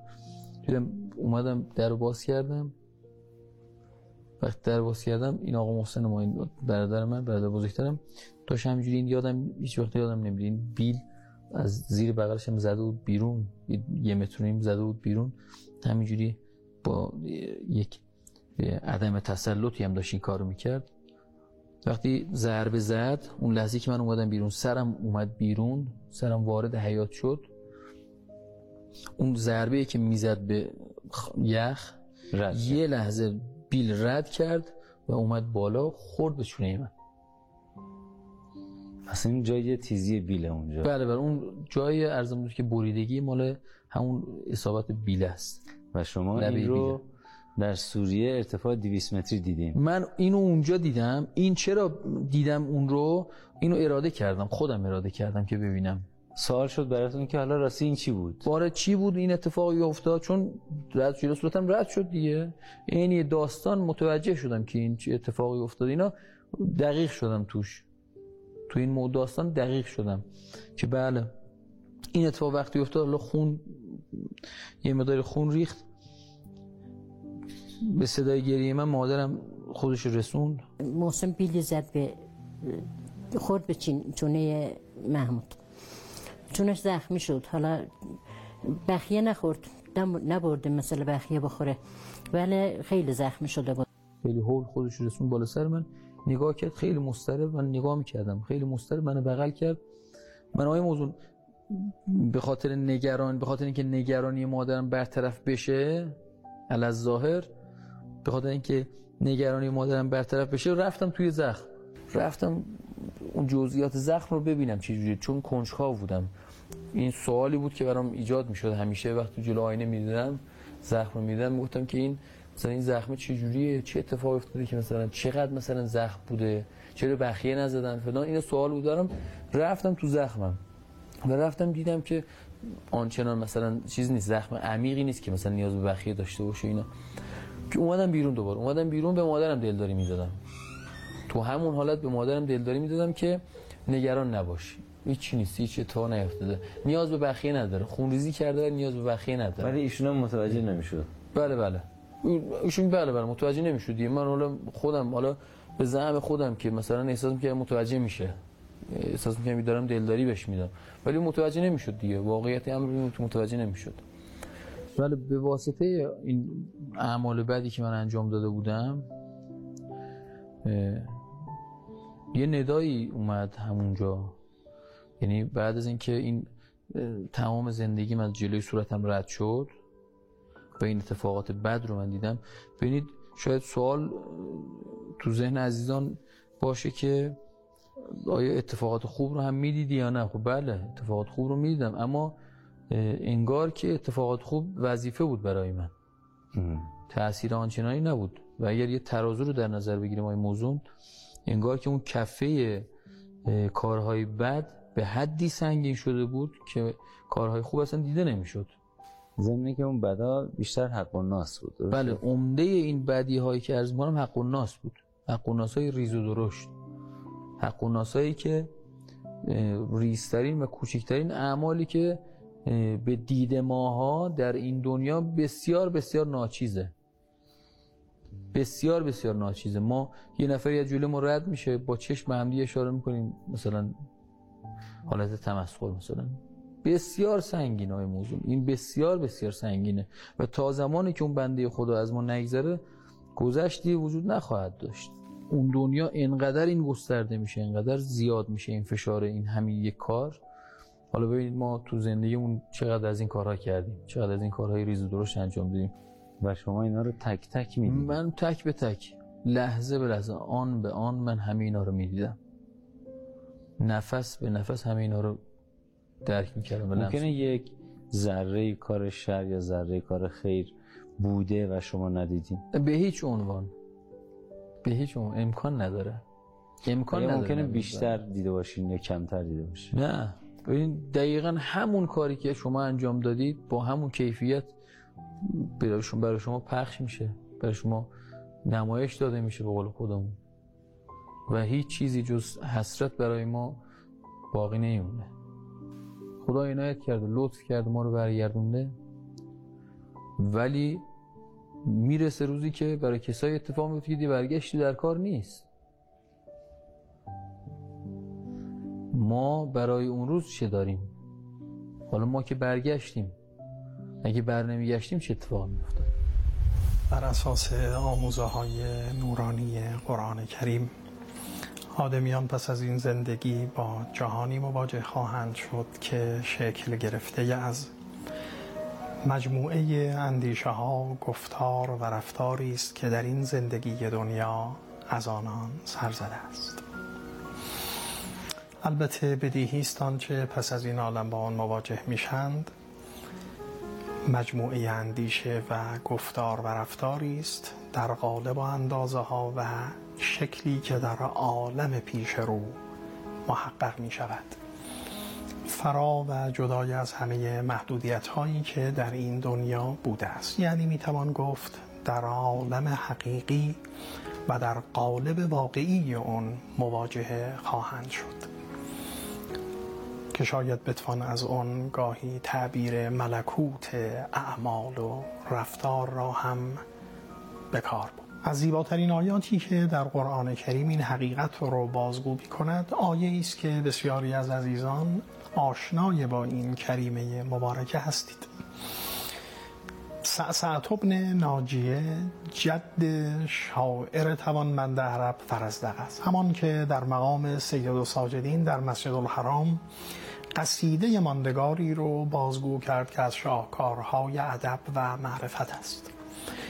دیدم اومدم در باز کردم. وقتی در باز کردم این آقا محسن ما این برادر من برادر بزرگترم. داشت همینجوری این یادم هیچ وقت یادم نمیاد این بیل از زیر بغلش هم زده بود بیرون. یه- متر نیم زده بود بیرون. همینجوری با یک عدم تسلطی هم داشت این کارو می‌کرد. وقتی ضربه زد اون لحظه که من اومدم بیرون سرم اومد بیرون سرم وارد حیات شد. اون ضربه که می‌زد به یخ رد یه لحظه بیل رد کرد و اومد بالا خورد به چونه من. اصلا این جای تیزی بیله اونجا. بله بله. اون جای ارزم بود که بریدگی مال همون اصابت بیل است. و شما این رو در سوریه ارتفاع 200 متری دیدین. من اینو اونجا دیدم. این چرا دیدم اون رو؟ اینو اراده کردم. خودم اراده کردم که ببینم. سوال شد براتون که حالا راستی این چی بود؟ باره چی بود این اتفاقی افتاد؟ چون رد جلو صورتم رد شد دیگه. این یه داستان متوجه شدم که این چه اتفاقی افتاد. اینا دقیق شدم توش. تو این موضوع داستان دقیق شدم که بله این اتفاق وقتی افتاد حالا خون یه مقدار خون ریخت. به صدای گریه من مادرم خودش رسوند. محسن بیلی زد به خورد به چونه محمود. چونش زخمی شد. حالا بخیه نخورد. نبرده مثل بخیه بخوره. ولی خیلی زخمی شده بود. خیلی هول خودش رسون بالا سر من. نگاه کرد خیلی مضطرب من نگاه می‌کردم. خیلی مضطرب من بغل کرد. من آقای موضوع به خاطر نگران به خاطر اینکه نگرانی مادرم برطرف بشه از ظاهر به خاطر اینکه نگرانی مادرم برطرف بشه رفتم توی زخم. رفتم اون جزئیات زخم رو ببینم چه چون کنجکاو بودم. این سوالی بود که برام ایجاد می‌شد. همیشه وقتی جلو آینه می‌دیدم زخم رو می‌دیدم. می‌گفتم که این مثلا این زخم چه جوریه چه اتفاقی افتاده که مثلا چقدر مثلا زخم بوده؟ چرا بخیه نزدن فلان. این سوال بود. دارم رفتم تو زخمم و رفتم دیدم که آنچنان مثلا چیز نیست. زخم عمیقی نیست که مثلا نیاز به بخیه داشته باشه اینا. که اومدم بیرون دوباره. اومدم بیرون به مادرم دلداری می‌دادم. تو همون حالت به مادرم دلداری می‌دادم که نگران نباشی هیچی نیست هیچ اتفاق نیفتاده. نیاز به بخیه نداره. خونریزی کرده نیاز به بخیه نداره. ولی ایشون هم متوجه نمی‌شد. بله بله. ایشون بله بله. متوجه نمی‌شد من حالا خودم حالا به زعم خودم که مثلا احساس می‌کردم متوجه میشه. احساس می‌کردم دارم دلداری بهش میدم. ولی متوجه نمی‌شد دیگه. واقعیت امر که متوجه نمی‌شد. ولی به واسطه این اعمال بدی که من انجام داده بودم یه ندایی اومد همونجا. یعنی بعد از اینکه این تمام زندگیم از جلوی صورتم رد شد و این اتفاقات بد رو من دیدم ببینید شاید سوال تو ذهن عزیزان باشه که آیا اتفاقات خوب رو هم می‌دیدی یا نه؟ خب بله اتفاقات خوب رو می‌دیدم اما انگار که اتفاقات خوب وظیفه بود برای من. تأثیر آنچنانی نبود. و اگر یه ترازو رو در نظر بگیریم آقای موزون انگار که اون کفه کارهای بد به حدی سنگین شده بود که کارهای خوب اصلا دیده نمی‌شد. ضمن که اون بدا بیشتر حق و ناس بود درسته؟ بله عمده این بدی هایی که عرض می‌کنم حق و ناس بود. حق و ناس های ریز و درشت. حق و ناس هایی که ریسترین و کوچکترین اعمالی که به دید ماها در این دنیا بسیار بسیار ناچیزه. بسیار بسیار ناچیزه. ما یه نفری از جلو ما رد میشه با چشم همدی اشاره می‌کنیم. مثلا حالت تمسخر مثلا. بسیار سنگین های موضوع. این بسیار بسیار سنگینه. و تا زمانی که اون بنده خدا از ما نگذره گذشتی وجود نخواهد داشت. اون دنیا انقدر این گسترده میشه انقدر زیاد میشه این فشار این همین یک کار. حالا ببینید ما تو زندگیمون چقدر از این کارها کردیم چقدر از این کارهای ریز و درشت انجام دادیم. و شما اینا رو تک تک می‌دید من تک به تک لحظه به لحظه آن به آن من همه اینا رو می‌دیدم. نفس به نفس همه اینا رو درک می‌کردم ممکنه یک ذره کار شر یا ذره کار خیر بوده و شما ندیدین؟ به هیچ عنوان. به هیچ عنوان. امکان نداره. امکان نداره ممکنه بیشتر دیده باشین یا کمتر دیده باشین؟ نه. ببین دقیقا همون کاری که شما انجام دادید با همون کیفیت برای شما, برای شما پخش میشه. برای شما نمایش داده میشه به قول خودمون. و هیچ چیزی جز حسرت برای ما باقی نمیمونه خدا عنایت کرده لطف کرده ما رو برگردونده. ولی می‌رسه روزی که برای کسای اتفاق میفته که برگشتی در کار نیست. ما برای اون روز چه داریم؟ حالا ما که برگشتیم اگه بر نمیگشتیم چه اتفاق میفته بر اساس آموزه های نورانی قرآن کریم آدمیان پس از این زندگی با جهانی مواجه خواهند شد که شکل گرفته از مجموعه اندیشه ها گفتار و رفتاری است که در این زندگی دنیا از آنان سر زده است. البته بدیهی است آنچه پس از این عالم با آن مواجه میشند. مجموعه اندیشه و گفتار و رفتاری است در قالب و اندازه ها و شکلی که در عالم پیش رو محقق می شود. فرا و جدای از همه محدودیت هایی که در این دنیا بوده است. یعنی می توان گفت در عالم حقیقی و در قالب واقعی اون مواجهه خواهند شد. که شاید بتوان از اون گاهی تعبیر ملکوت اعمال و رفتار را هم به کار بود از زیباترین آیاتی که در قرآن کریم این حقیقت رو بازگو می کند آیه است که بسیاری از عزیزان آشنای با این کریمه مبارکه هستید. سعسعت ابن ناجیه جد شاعر توانمند عرب فرزدق است. همان که در مقام سید و ساجدین در مسجد الحرام قصیده ماندگاری رو بازگو کرد که از شاهکارهای ادب و معرفت است.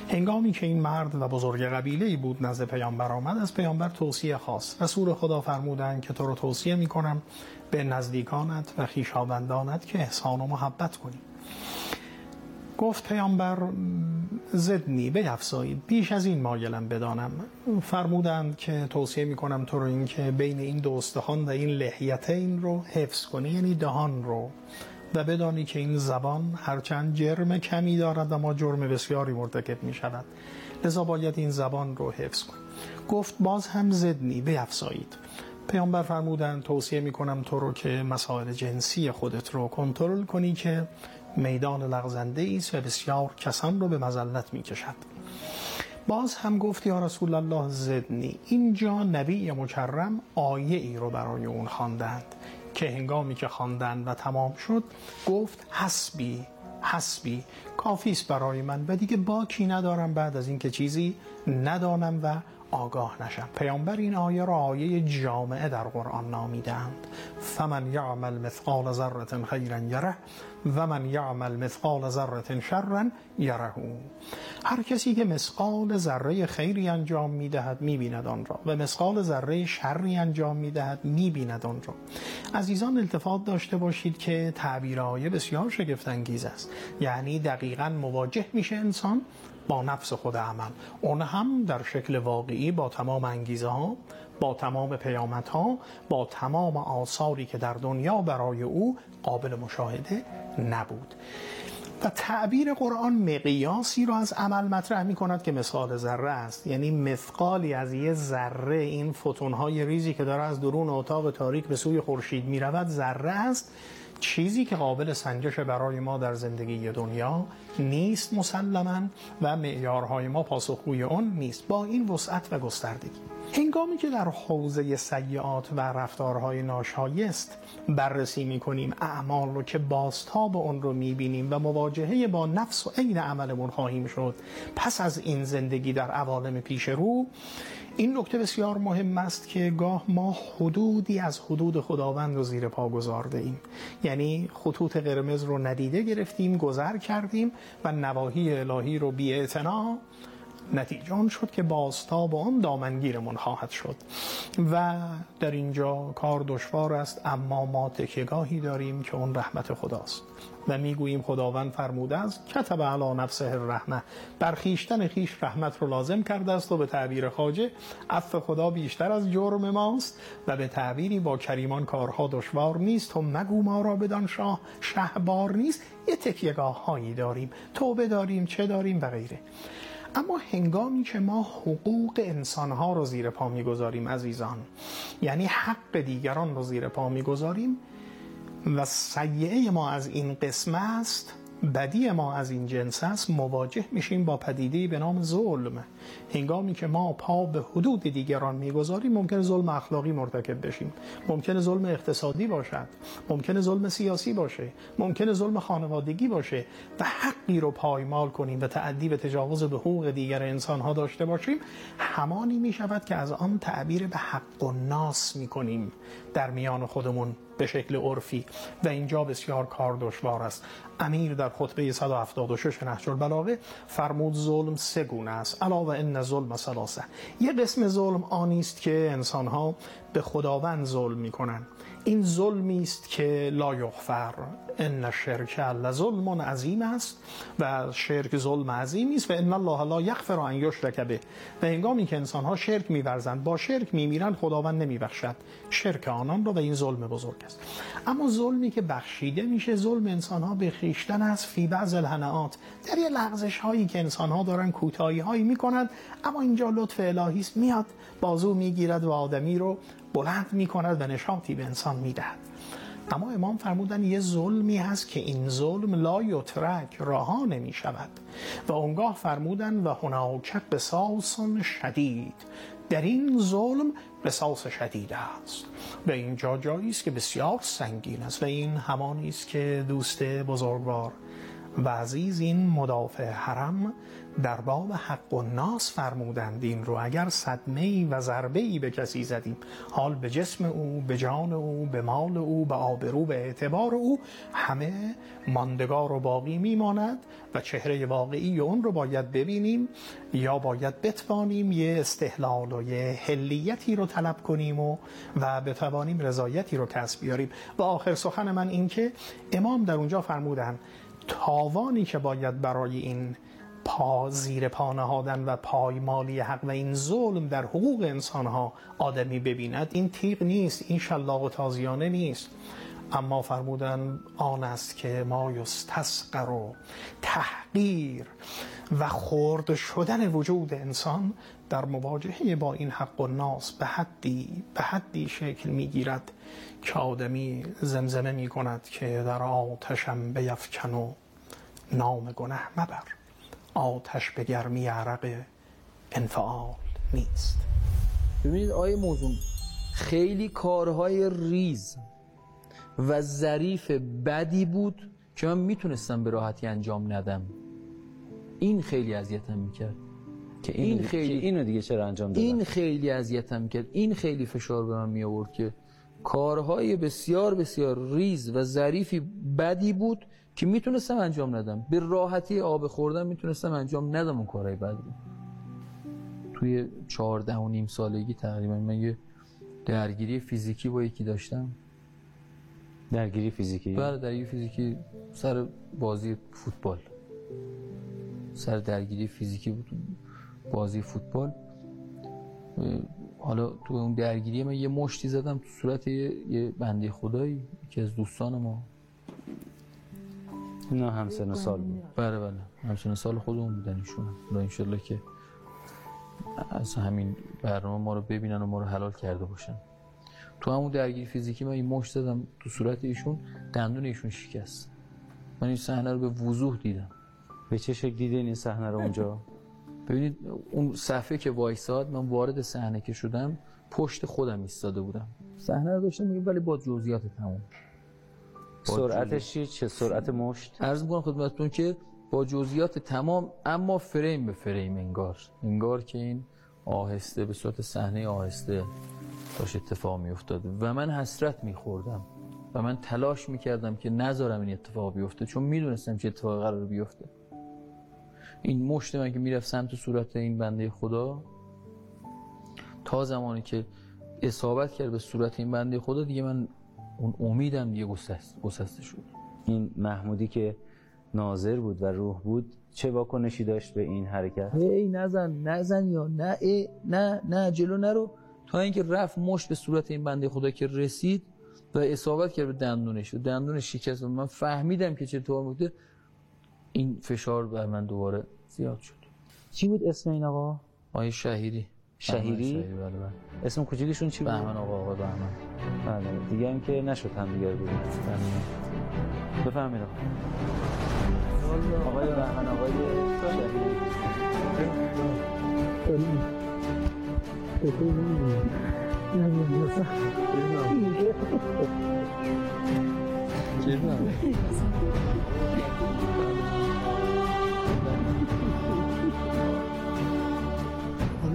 هنگامی که این مرد و بزرگ قبیله ای بود نزد پیامبر آمد از پیامبر توصیه خواست. رسول خدا فرمودند که تو رو توصیه می کنم به نزدیکانت و خیشاوندانت که احسان و محبت کنی. گفت پیامبر زدنی بیفزایید. بیش از این مایلم بدانم. فرمودند که توصیه می کنم تو رو این که بین این دو استخوان و این لحیتین رو حفظ کنی یعنی دهان رو. و بدانی که این زبان هرچند جرم کمی دارد اما جرم بسیاری مرتکب می شود لذا باید این زبان رو حفظ کن. گفت باز هم زدنی بیفزایید. پیامبر فرمودند توصیه می کنم تو رو که مسائل جنسی خودت رو کنترل کنی که میدان لغزنده است و بسیار کسان رو به مزلت می کشد باز هم گفت یا رسول الله زدنی اینجا نبی مکرم آیه ای رو برای اون خواندند. که هنگامی که خواندند و تمام شد گفت حسبی حسبی کافی است برای من و دیگه باکی ندارم بعد از اینکه چیزی ندانم و آگاه نشم. پیامبر این آیه را آیه جامعه در قرآن نامیدند. فمن یعمل مثقال ذره خیرا یره و من یعمل مثقال ذره شرا یره. هر کسی که مثقال ذره خیری انجام می‌دهد می‌بیند آن را و مثقال ذره شری انجام می‌دهد می‌بیند آن را. عزیزان التفات داشته باشید که تعبیر آیه بسیار شگفت انگیز است. یعنی دقیقا مواجه میشه انسان با نفس خود عمل اون هم در شکل واقعی با تمام انگیزه ها با تمام پیامت ها با تمام آثاری که در دنیا برای او قابل مشاهده نبود. و تعبیر قرآن مقیاسی رو از عمل مطرح می کند که مثال ذره است. یعنی مثقالی از یه ذره این فوتونهای ریزی که داره از درون اتاق تاریک به سوی خورشید می رود ذره است چیزی که قابل سنجش برای ما در زندگی دنیا نیست مسلما و معیارهای ما پاسخگوی اون نیست. با این وسعت و گستردگی. هنگامی که در حوزه سیعات و رفتارهای ناشایست بررسی می کنیم اعمال رو که باستاب اون رو می بینیم و مواجهه با نفس و عین عملمون خواهیم شد پس از این زندگی در عوالم پیش رو این نکته بسیار مهم است که گاه ما حدودی از حدود خداوند رو زیر پا گذارده ایم. یعنی خطوط قرمز رو ندیده گرفتیم گذر کردیم و نواهی الهی رو بی نتیجه آن شد که باستاب آن دامنگیرمون خواهد شد. و در اینجا کار دشوار است اما ما تکیگاهی داریم که اون رحمت خداست. و می‌گوییم خداوند فرموده است کتب علی نفسه الرحمه بر خیشتن خیش رحمت رو لازم کرده است و به تعبیر خاجه عفو خدا بیشتر از جرم ماست و به تعبیری با کریمان کارها دشوار نیست و مگو ما را بدان شاه شهبار نیست. یه تکیگاه هایی داریم. توبه داریم چه داریم و غیره. اما هنگامی که ما حقوق انسانها رو زیر پا می‌گذاریم عزیزان یعنی حق دیگران رو زیر پا می‌گذاریم و سیعه ما از این قسم است بدی ما از این جنس است مواجه میشیم با پدیده به نام ظلم. هنگامی که ما پا به حدود دیگران می‌گذاریم ممکن ظلم اخلاقی مرتکب بشیم. ممکن ظلم اقتصادی باشد. ممکن ظلم سیاسی باشه. ممکن ظلم خانوادگی باشه. و حقی رو پایمال کنیم و تعدی و تجاوز به حقوق دیگر انسان ها داشته باشیم. همانی می شود که از آن تعبیر به حق و ناس می کنیم در میان خودمون به شکل عرفی و اینجا بسیار کار دشوار است. امیر در خطبه 176 نهج البلاغه فرمود ظلم سه گونه است. علاوه ان ظلم سلاسه یه قسم ظلم آنی است که انسان ها به خداوند ظلم می‌کنن این ظلمی است که لا یغفر. ان شرک لظلم عظیم است و شرک ظلم عظیمی است و ان الله لا یغفر ان یشرک به. و هنگامی که انسان ها شرک میورزند با شرک میمیرند خداوند نمیبخشد. شرک آنان را و این ظلم بزرگ است. اما ظلمی که بخشیده میشه ظلم انسان ها به خیشتن است. فی بعض الهنات در یه لغزش هایی که انسان ها دارن کوتاهی هایی می‌کنند اما اینجا لطف الهی است. میاد بازو می‌گیرد و آدمی رو بلند می‌کند و نشاطی به انسان می‌دهد. اما امام فرمودن یه ظلمی هست که این ظلم لا یترک رها نمی شود و اونگاه فرمودن و هناک بساس شدید. در این ظلم بساس شدید است. و اینجا جایی است که بسیار سنگین است. و این همانی است که دوست بزرگوار و عزیز این مدافع حرم در باب حق و ناس فرمودند این رو اگر صدمه و ضربه ای به کسی زدیم. حال به جسم او به جان او به مال او به آبرو به اعتبار او همه ماندگار و باقی میماند و چهره واقعی اون رو باید ببینیم یا باید بتوانیم یه استحلال و یه حلیتی رو طلب کنیم و و بتوانیم رضایتی رو کسب بیاریم. و آخر سخن من این که امام در اونجا فرمودن تاوانی که باید برای این پا زیر پا نهادن و پایمالی حق و این ظلم در حقوق انسان ها آدمی ببیند این تیغ نیست این شلاق و تازیانه نیست. اما فرمودن آن است که ما یستسقر و تحقیر و خورد شدن وجود انسان در مواجهه با این حق و ناس به حدی به حدی شکل می‌گیرد که آدمی زمزمه می کند که در آتشم بیفکن و نام گنه مبر. آتش به گرمی عرق انفعال نیست. ببینید آیه موضوع خیلی کارهای ریز و ظریف بدی بود که من می‌تونستم به راحتی انجام ندم. این خیلی اذیتم می‌کرد که این خیلی اینو دیگه چرا انجام دادم؟ این خیلی اذیتم کرد این خیلی فشار به من می آورد که کارهای بسیار بسیار ریز و ظریفی بدی بود که می‌تونستم انجام ندم. به راحتی آب خوردن می‌تونستم انجام ندم اون کارهای بد رو توی چهارده و نیم سالگی تقریبا من یه درگیری فیزیکی با یکی داشتم. درگیری فیزیکی؟ بله درگیری فیزیکی سر بازی فوتبال. سر درگیری فیزیکی بود بازی فوتبال. حالا تو اون درگیری من یه مشتی زدم تو صورت یه, یه بنده خدایی که از دوستان ما اینا همسن سال بود. بله بله. همسن سال خودمون بودن ایشون. انشالله که از همین برنامه ما رو ببینن و ما رو حلال کرده باشن. تو همون درگیر فیزیکی من این مش زدم تو صورت ایشون دندون ایشون شکست. من این صحنه رو به وضوح دیدم. به چه شکل دیدین این صحنه رو اونجا؟ ببینید اون صفحه که وایساد من وارد صحنه که شدم پشت خودم ایستاده بودم. صحنه رو داشتم میگم ولی با جزئیات تمام سرعتش چه سرعت مشت؟ عرض می‌کنم خدمتتون که با جزئیات تمام اما فریم به فریم انگار. انگار که این آهسته به صورت صحنه آهسته داشت اتفاق میافتاد. و من حسرت میخوردم. و من تلاش می‌کردم که نذارم این اتفاق بیفته چون می‌دونستم چه اتفاق قرار بیفته. این مشت من که می‌رفت سمت صورت این بنده خدا تا زمانی که اصابت کرد به صورت این بنده خدا دیگه من اون امیدم دیگه گسسته شد این محمودی که ناظر بود و روح بود چه واکنشی داشت به این حرکت؟ هی نزن نزن یا نه ای نه نه جلو نرو. تا اینکه رفت مشت به صورت این بنده خدا که رسید و اصابت کرد به دندونش. و دندونش شکست. و من فهمیدم که چطور بوده این فشار بر من دوباره زیاد شد. چی بود اسم این آقا؟ آقای شهیری شهیری؟ بله بله. اسم کوچیکشون چی بود؟ بهمن آقا آقا بهمن. بله دیگه هم که نشد هم دیگه بود. بفهمید آقا. آقای بهمن آقای شهیری.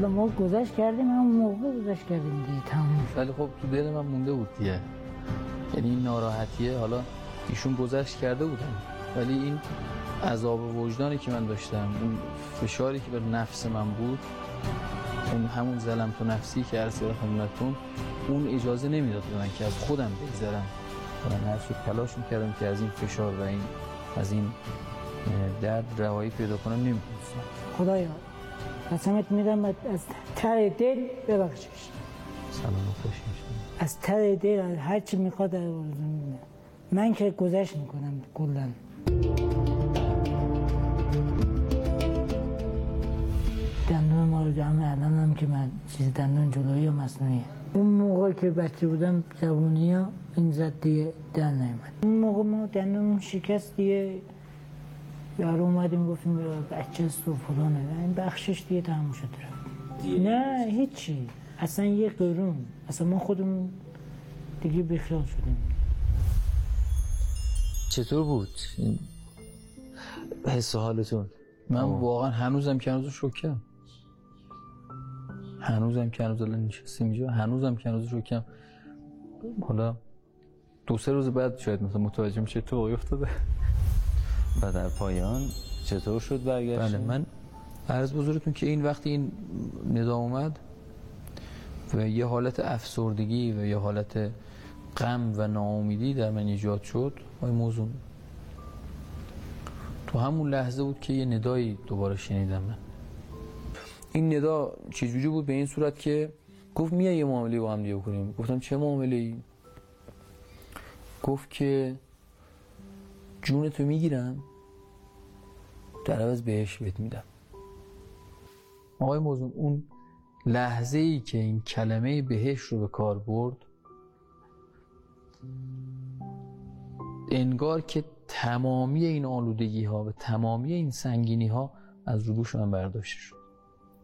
حالا ما گذشت کردیم همون موقع گذشت کردیم دیگه تمام ولی خب تو دل من مونده بود دیگه. یعنی این ناراحتیه حالا ایشون گذشت کرده بودن. ولی این عذاب وجدانی که من داشتم اون فشاری که بر نفس من بود اون همون ظلم تو نفسی که عرض کردم خدمتتون اون اجازه نمی‌داد به من که از خودم بگذرم. من هر تلاش می‌کردم که از این فشار و این از این درد روایی پیدا کنم نمی‌تونستم. خدایا. قسمت میدم از ته دل ببخشش. سلام خوش از ته دل هر چی می‌خواد من که گذشت می‌کنم کلا. دندون ما رو جمع الان هم که من چیز دندون جلویی و مصنوعیه. اون موقع که بچه بودم جوانی ها این زد دیگه در نیمد اون موقع ما دندون شکست دیگه یارو اومدیم گفتیم بچه است و فلانه این بخشش دیگه تموم شد نه هیچی. اصلا یه قرون. اصلا ما خودمون دیگه بخیال شدیم. چطور بود این حس حالتون؟ من آه. واقعا هنوزم که هنوز شوکم. هنوزم که هنوز الان نشستیم اینجا. هنوزم که هنوز شوکم. حالا دو سه روز بعد شاید مثلا متوجه میشه تو افتاده. و در پایان چطور شد برگشت؟ بله من عرض بزرگتون که این وقتی این ندا اومد و یه حالت افسردگی و یه حالت غم و ناامیدی در من ایجاد شد آی موضوع تو همون لحظه بود که یه ندایی دوباره شنیدم من. این ندا چجوری بود به این صورت که گفت میای یه معامله با هم دیگه کنیم گفتم چه معامله ای گفت که جون تو می‌گیرم. در عوض بهش بهت میدم. آقای موضوع اون لحظه ای که این کلمه بهش رو به کار برد انگار که تمامی این آلودگی ها و تمامی این سنگینی ها از رو دوش من برداشته شد.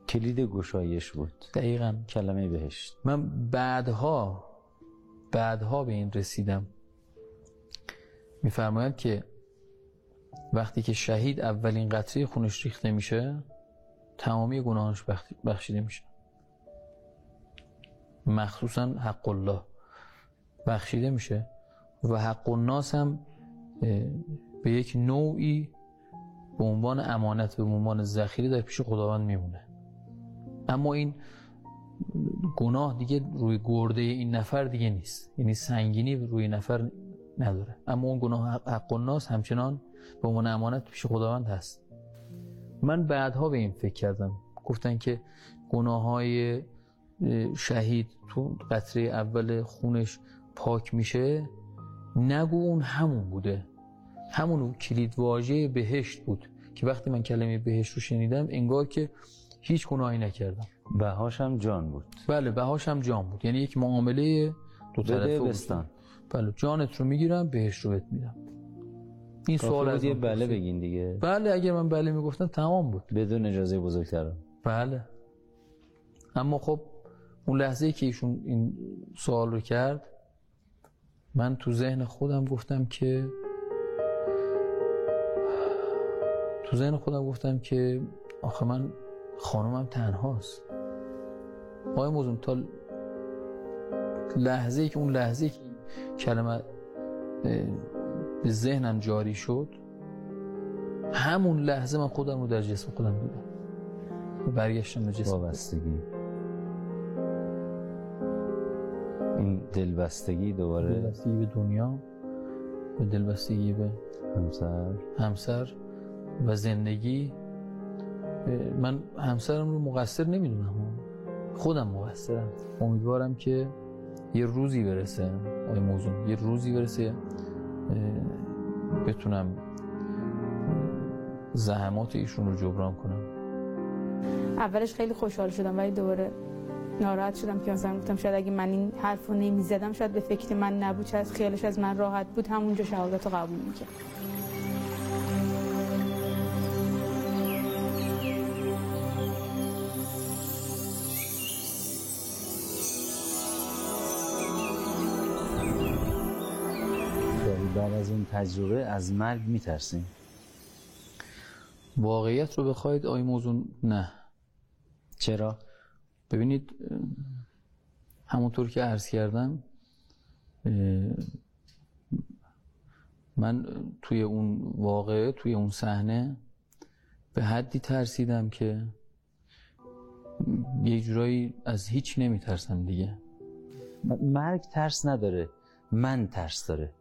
کلید گشایش بود. دقیقا. کلمه بهشت من بعدها بعدها به این رسیدم. میفرماید که وقتی که شهید اولین قطره خونش ریخته میشه تمامی گناهانش بخشیده میشه. مخصوصا حق الله بخشیده میشه و حق الناس هم به یک نوعی به عنوان امانت به عنوان ذخیره در پیش خداوند میمونه. اما این گناه دیگه روی گرده این نفر دیگه نیست. یعنی سنگینی روی نفر نداره. اما اون گناه حق الناس همچنان به عنوان امانت پیش خداوند هست. من بعدها به این فکر کردم. گفتن که گناه های شهید تو قطره اول خونش پاک میشه. نگو اون همون بوده. همون کلید واژه بهشت بود که وقتی من کلمه بهشت رو شنیدم انگار که هیچ گناهی نکردم. بهاش هم جان بود. بله بهاش هم جان بود. یعنی یک معامله دو طرفه بود. بستان بله جانت رو می‌گیرم بهشت رو بهت میدم. این سوال از یه بله. بگین دیگه. بله اگر من بله می‌گفتم تمام بود. بدون اجازه بزرگترم بله. اما خب اون لحظه که ایشون این سوال رو کرد من تو ذهن خودم گفتم که تو ذهن خودم گفتم که آخه من خانومم تنهاست. آقای موزون تا لحظه ای که اون لحظه ای که کلمه به ذهنم جاری شد همون لحظه من خودم رو در جسم خودم دیدم. و برگشتم به جسم. وابستگی. این دلبستگی دوباره دلبستگی به دنیا و دلبستگی به همسر. همسر و زندگی. من همسرم رو مقصر نمی‌دونم. خودم مقصرم. امیدوارم که یه روزی برسه. آقای موضوع یه روزی برسه. بتونم زحمات ایشون رو جبران کنم. اولش خیلی خوشحال شدم ولی دوباره ناراحت شدم که مثلا گفتم شاید اگه من این حرف رو نمی‌زدم شاید به فکر من نبود شاید خیالش از من راحت بود همونجا شهادت رو قبول می‌کرد. تجربه از مرگ میترسیم؟ واقعیت رو بخواید آقای موضوع نه. چرا؟ ببینید همونطور که عرض کردم من توی اون واقعه توی اون صحنه به حدی ترسیدم که یه جورایی از هیچ نمیترسم دیگه. مرگ ترس نداره من ترس داره.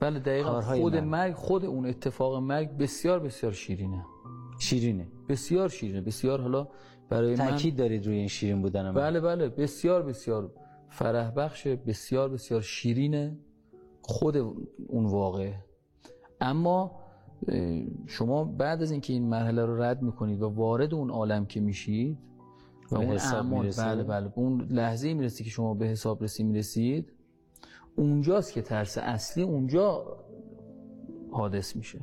بله دقیقا. خود من. مرگ خود اون اتفاق مرگ بسیار بسیار شیرینه. شیرینه. بسیار شیرینه. بسیار حالا برای من تاکید دارید روی این شیرین بودن من. بله بله. بسیار بسیار فرح بخش بسیار بسیار شیرینه. خود اون واقعه. اما شما بعد از اینکه این مرحله رو رد می‌کنید و وارد اون عالم که میشید و اون حساب. بله بله. اون لحظه می‌رسید که شما به حساب رسی می‌رسید اونجاست که ترس اصلی اونجا حادث میشه.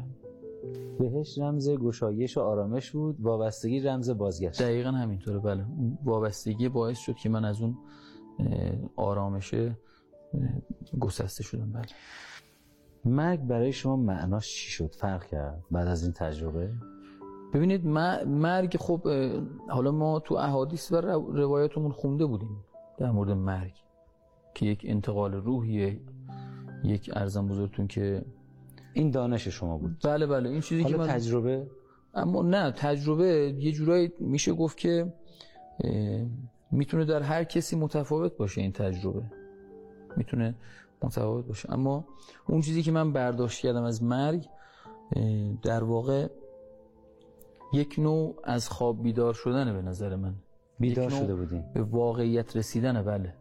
بهش رمز گشایش و آرامش بود وابستگی رمز بازگشت. دقیقا همینطوره بله. اون وابستگی باعث شد که من از اون اه، گسسته شدم بله. مرگ برای شما معناش چی شد؟ فرق کرد بعد از این تجربه؟ ببینید مرگ خب حالا ما تو احادیث و رو- روایاتمون خونده بودیم در مورد مرگ. که یک انتقال روحیه یک ارزم بزرگتون که این دانش شما بود. بله بله. این چیزی که من تجربه؟ اما نه تجربه یه جورایی میشه گفت که می‌تونه در هر کسی متفاوت باشه این تجربه. می‌تونه متفاوت باشه. اما اون چیزی که من برداشت کردم از مرگ در واقع یک نوع از خواب بیدار شدنه به نظر من. بیدار شده بودیم به واقعیت رسیدنه بله.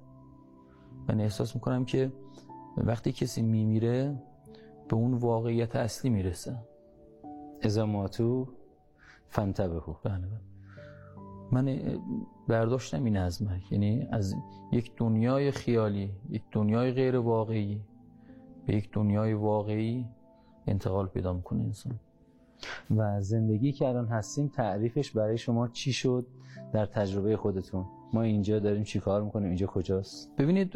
من احساس می‌کنم که وقتی کسی میمیره به اون واقعیت اصلی می‌رسه. ازا ماتو فنتبهو بله بله. من برداشتم این از مرگ. یعنی از یک دنیای خیالی یک دنیای غیر واقعی به یک دنیای واقعی انتقال پیدا می‌کنه انسان. و زندگی که الان هستیم تعریفش برای شما چی شد در تجربه خودتون؟ ما اینجا داریم چی کار می‌کنیم؟ اینجا کجاست؟ ببینید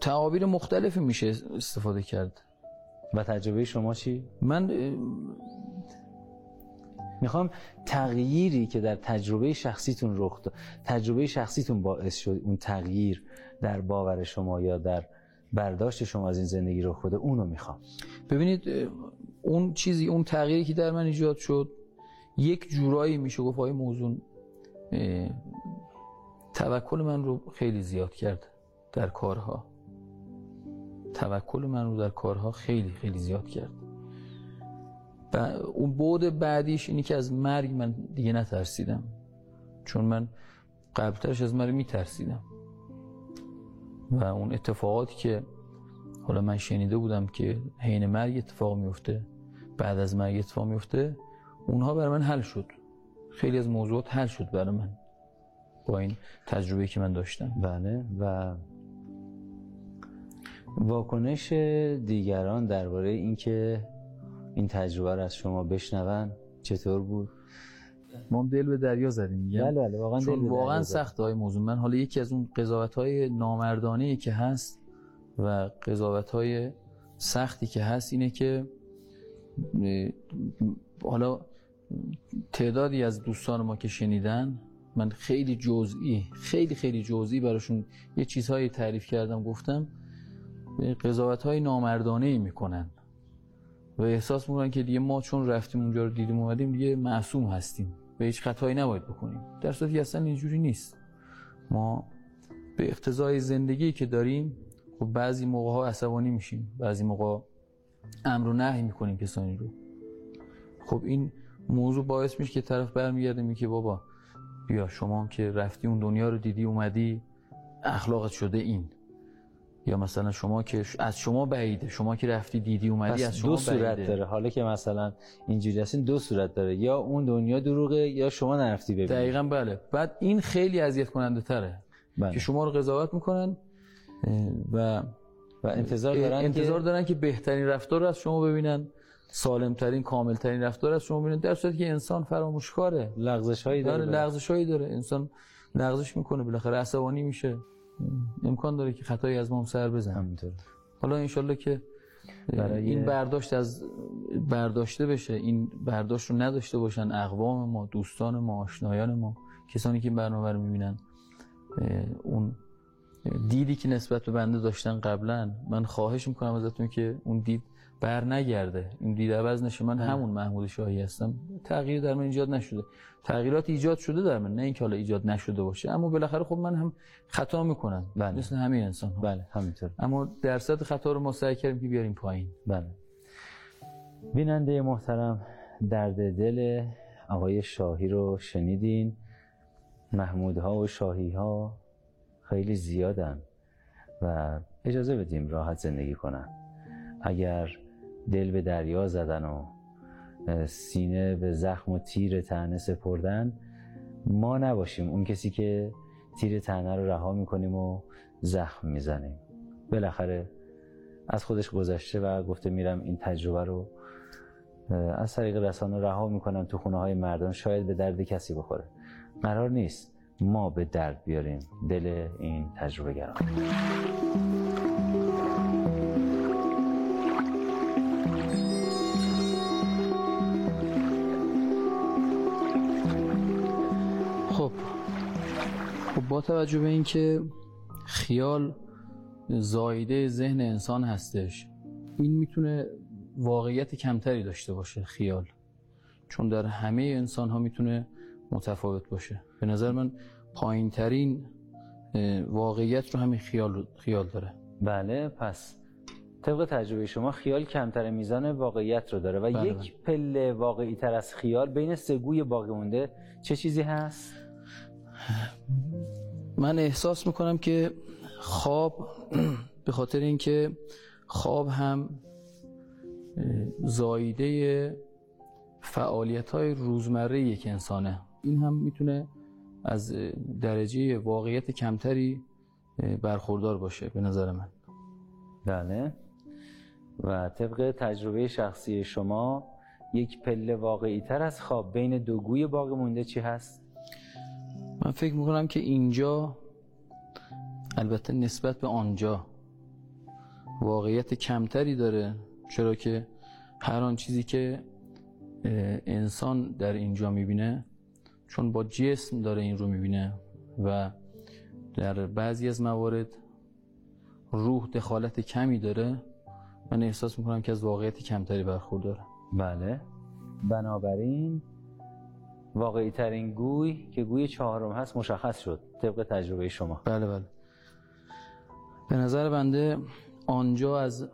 تعابیر مختلفی میشه استفاده کرد. و تجربه شما چی؟ من می‌خوام تغییری که در تجربه شخصیتون رخ داد تجربه شخصیتون باعث شد اون تغییر در باور شما یا در برداشت شما از این زندگی رخ بده اونو می‌خوام. ببینید اون چیزی اون تغییری که در من ایجاد شد یک جورایی میشه گفت آقای موضوع توکل من رو خیلی زیاد کرد در کارها. توکل من رو در کارها خیلی خیلی زیاد کرد. و اون بعد بعدیش اینی که از مرگ من دیگه نترسیدم. چون من قبلترش از مرگ میترسیدم. و اون اتفاقاتی که حالا من شنیده بودم که حین مرگ اتفاق میفته بعد از مرگ اتفاق میفته اونها برای من حل شد. خیلی از موضوعات حل شد برای من. با این تجربه که من داشتم. بله و واکنش دیگران درباره اینکه این تجربه رو از شما بشنون چطور بود؟ ما دل به دریا زدیم. میگم بله بله واقعا دل واقعا. سخت های موضوع. من حالا یکی از اون قضاوت های نامردانه که هست و قضاوت های سختی که هست اینه که حالا تعدادی از دوستان ما که شنیدن من خیلی جزئی خیلی خیلی جزئی براشون یه چیزهایی تعریف کردم گفتم قضاوت های نامردانه ای می‌کنن و احساس می‌کنن که دیگه ما چون رفتیم اونجا رو دیدیم اومدیم دیگه معصوم هستیم و هیچ خطایی نباید بکنیم. در صورتی اصلا اینجوری نیست. ما به اقتضای زندگی که داریم خب بعضی موقع ها عصبانی میشیم بعضی موقع امر و نهی می‌کنیم کسانی رو. خب این موضوع باعث میشه که طرف برمیگرده میگه بابا بیا شما که رفتی اون دنیا رو دیدی اومدی اخلاقت شده این. یا مثلا شما که از شما بعیده شما که رفتی دیدی اومدی از شما دو صورت بعیده. داره. حالا که مثلا اینجوری هستین دو صورت داره. یا اون دنیا دروغه یا شما نرفتی ببینی. دقیقا بله. بعد این خیلی اذیت کننده تره بله. که شما رو قضاوت می‌کنن و و انتظار دارن انتظار که- دارن که بهترین رفتار رو از شما ببینن. سالمترین کاملترین رفتار از شما ببینن در صورتی که انسان فراموشکاره. لغزش هایی داره داره لغزش هایی داره. انسان لغزش می‌کنه. بالاخره عصبانی میشه. امکان داره که خطایی از ما هم سر بزنه. همینطور. حالا انشالله که برای- این برداشت از برداشته بشه. این برداشت رو نداشته باشن اقوام ما دوستان ما آشنایان ما. کسانی که این برنامه رو می‌بینن اون دیدی که نسبت به بنده داشتن قبلا من خواهش می‌کنم ازتون که اون دید بر نگرده. این دید عوض نشه من همون محمود شاهی هستم. تغییر در من ایجاد نشده. تغییرات ایجاد شده در من نه اینکه حالا ایجاد نشده باشه. اما بالاخره خب من هم خطا می‌کنم. بله. مثل همه انسان ها. بله همینطور. اما درصد خطا رو ما سعی کردیم که بیاریم پایین. بله. بیننده محترم درد دل آقای شاهی رو شنیدین. محمودها و شاهی ها خیلی زیادن و اجازه بدیم راحت زندگی کنن. اگر دل به دریا زدن و سینه به زخم و تیر تنه سپردن. ما نباشیم اون کسی که تیر تنه رو رها می‌کنیم و زخم می‌زنیم. بالاخره از خودش گذشته و گفته میرم این تجربه رو از طریق رسانه رها می‌کنم تو خونه های مردم. شاید به درد کسی بخوره. قرار نیست ما به درد بیاریم. دل این تجربه گران با توجه به اینکه خیال زایده ذهن انسان هستش این می‌تونه واقعیت کمتری داشته باشه خیال. چون در همه انسان ها می‌تونه متفاوت باشه. به نظر من پایین ترین واقعیت رو همین خیال, خیال داره. بله پس طبق تجربه شما خیال کمتر میزان واقعیت رو داره و بله، یک پله واقعی تر از خیال بین سگوی باقی مونده چه چیزی هست؟ من احساس می‌کنم که خواب به خاطر اینکه خواب هم زایده فعالیت های روزمره یک انسانه. این هم می‌تونه از درجه واقعیت کمتری برخوردار باشه به نظر من. بله. و طبق تجربه شخصی شما یک پله واقعی تر از خواب بین دو گوی باقی مونده چی هست؟ من فکر می‌کنم که اینجا البته نسبت به آنجا واقعیت کمتری داره چرا که هر آن چیزی که انسان در اینجا می‌بینه چون با جسم داره این رو می‌بینه و در بعضی از موارد روح دخالت کمی داره من احساس می‌کنم که از واقعیت کمتری برخورداره. بله. بنابراین واقعی ترین گوی که گوی چهارم هست مشخص شد طبق تجربه شما. بله بله. به نظر بنده آنجا از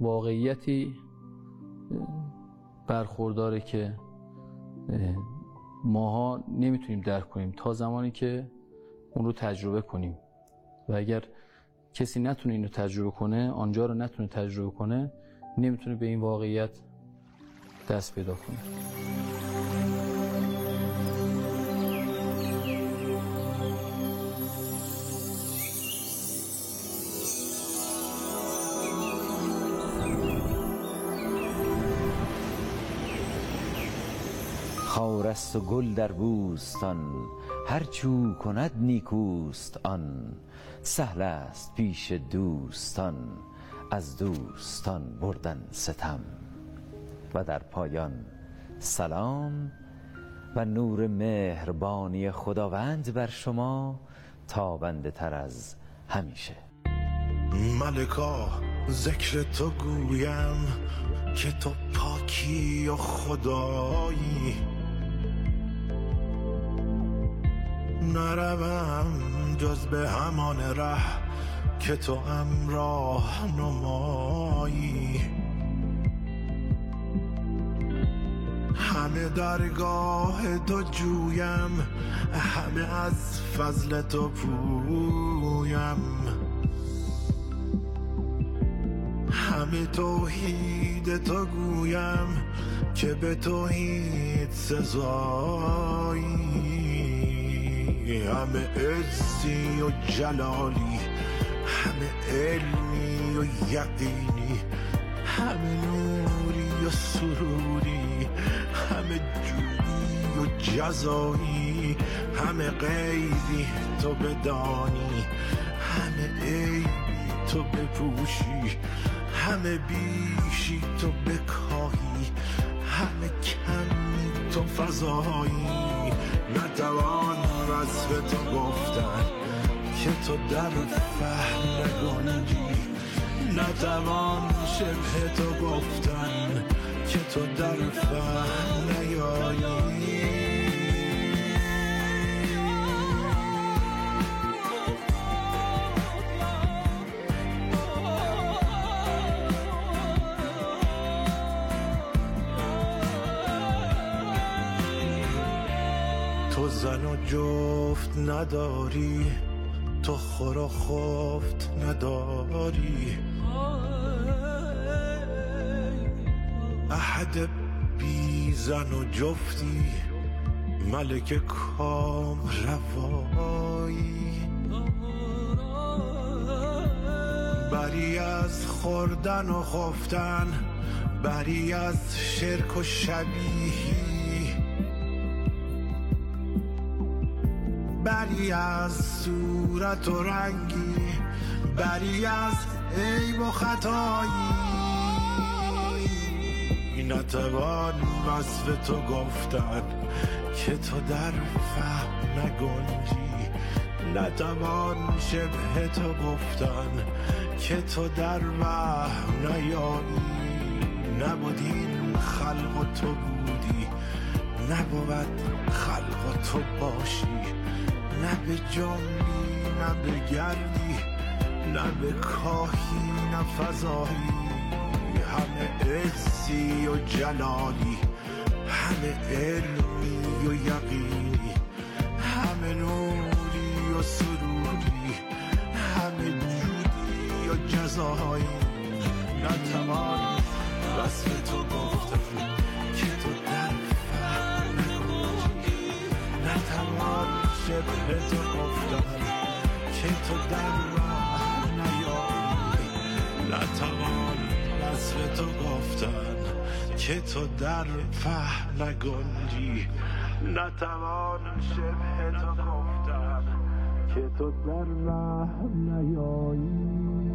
واقعیتی برخورداره که اه، ماها نمی‌تونیم درک کنیم تا زمانی که اون رو تجربه کنیم. و اگر کسی نتونه این تجربه کنه آنجا رو نتونه تجربه کنه نمی‌تونه به این واقعیت دست پیدا کنه. خارست و گل در بوستان هر چو کند نیکوست آن. سهل است پیش دوستان از دوستان بردن ستم. و در پایان سلام و نور مهربانی خداوند بر شما تابنده تر از همیشه. ملکا ذکر تو گویم که تو پاکی و خدایی. نروم جز به همان ره که تو امراه نمایی. همه درگاه تو جویم همه از فضل تو پویم. همه توحید تو گویم که به توحید سزایی. همه عزی و جلالی همه علمی و یقینی همه نوری و سروری همه جودی و جزایی همه غیبی تو بدانی همه عیبی تو بپوشی همه بیشی تو بکاهی همه کمی تو فضایی. نتوان وصف تو گفتن که تو در فهم نگنجی نتوان شبه تو گفتن که تو در فهم نیایی جفت نداری تو خور و خفت نداری. احد بی زن و جفتی ملک کام روایی. بری از خوردن و خفتن بری از شرک و شبیهی. بری از صورت و رنگی بری از عیب و خطایی. نتوان وصف تو گفتن که تو در فهم نگنجی. نتوان شبه تو گفتن که تو در وهم نیایی. نبودین خلق تو بودی نبود خلق تو باشی. نه به جنبی نه به گردی نه به کاهی نه فضایی. همه عزی و جلالی همه علمی و یقینی همه نوری و سروری همه جودی و جزایی. نتوان وصف تو گفتن شبه تو گفتن که تو در راه نیایی. نتوان وصف تو گفتن که تو در فهم نگنجی نتوان شبه تو گفتن که تو در راه نیایی.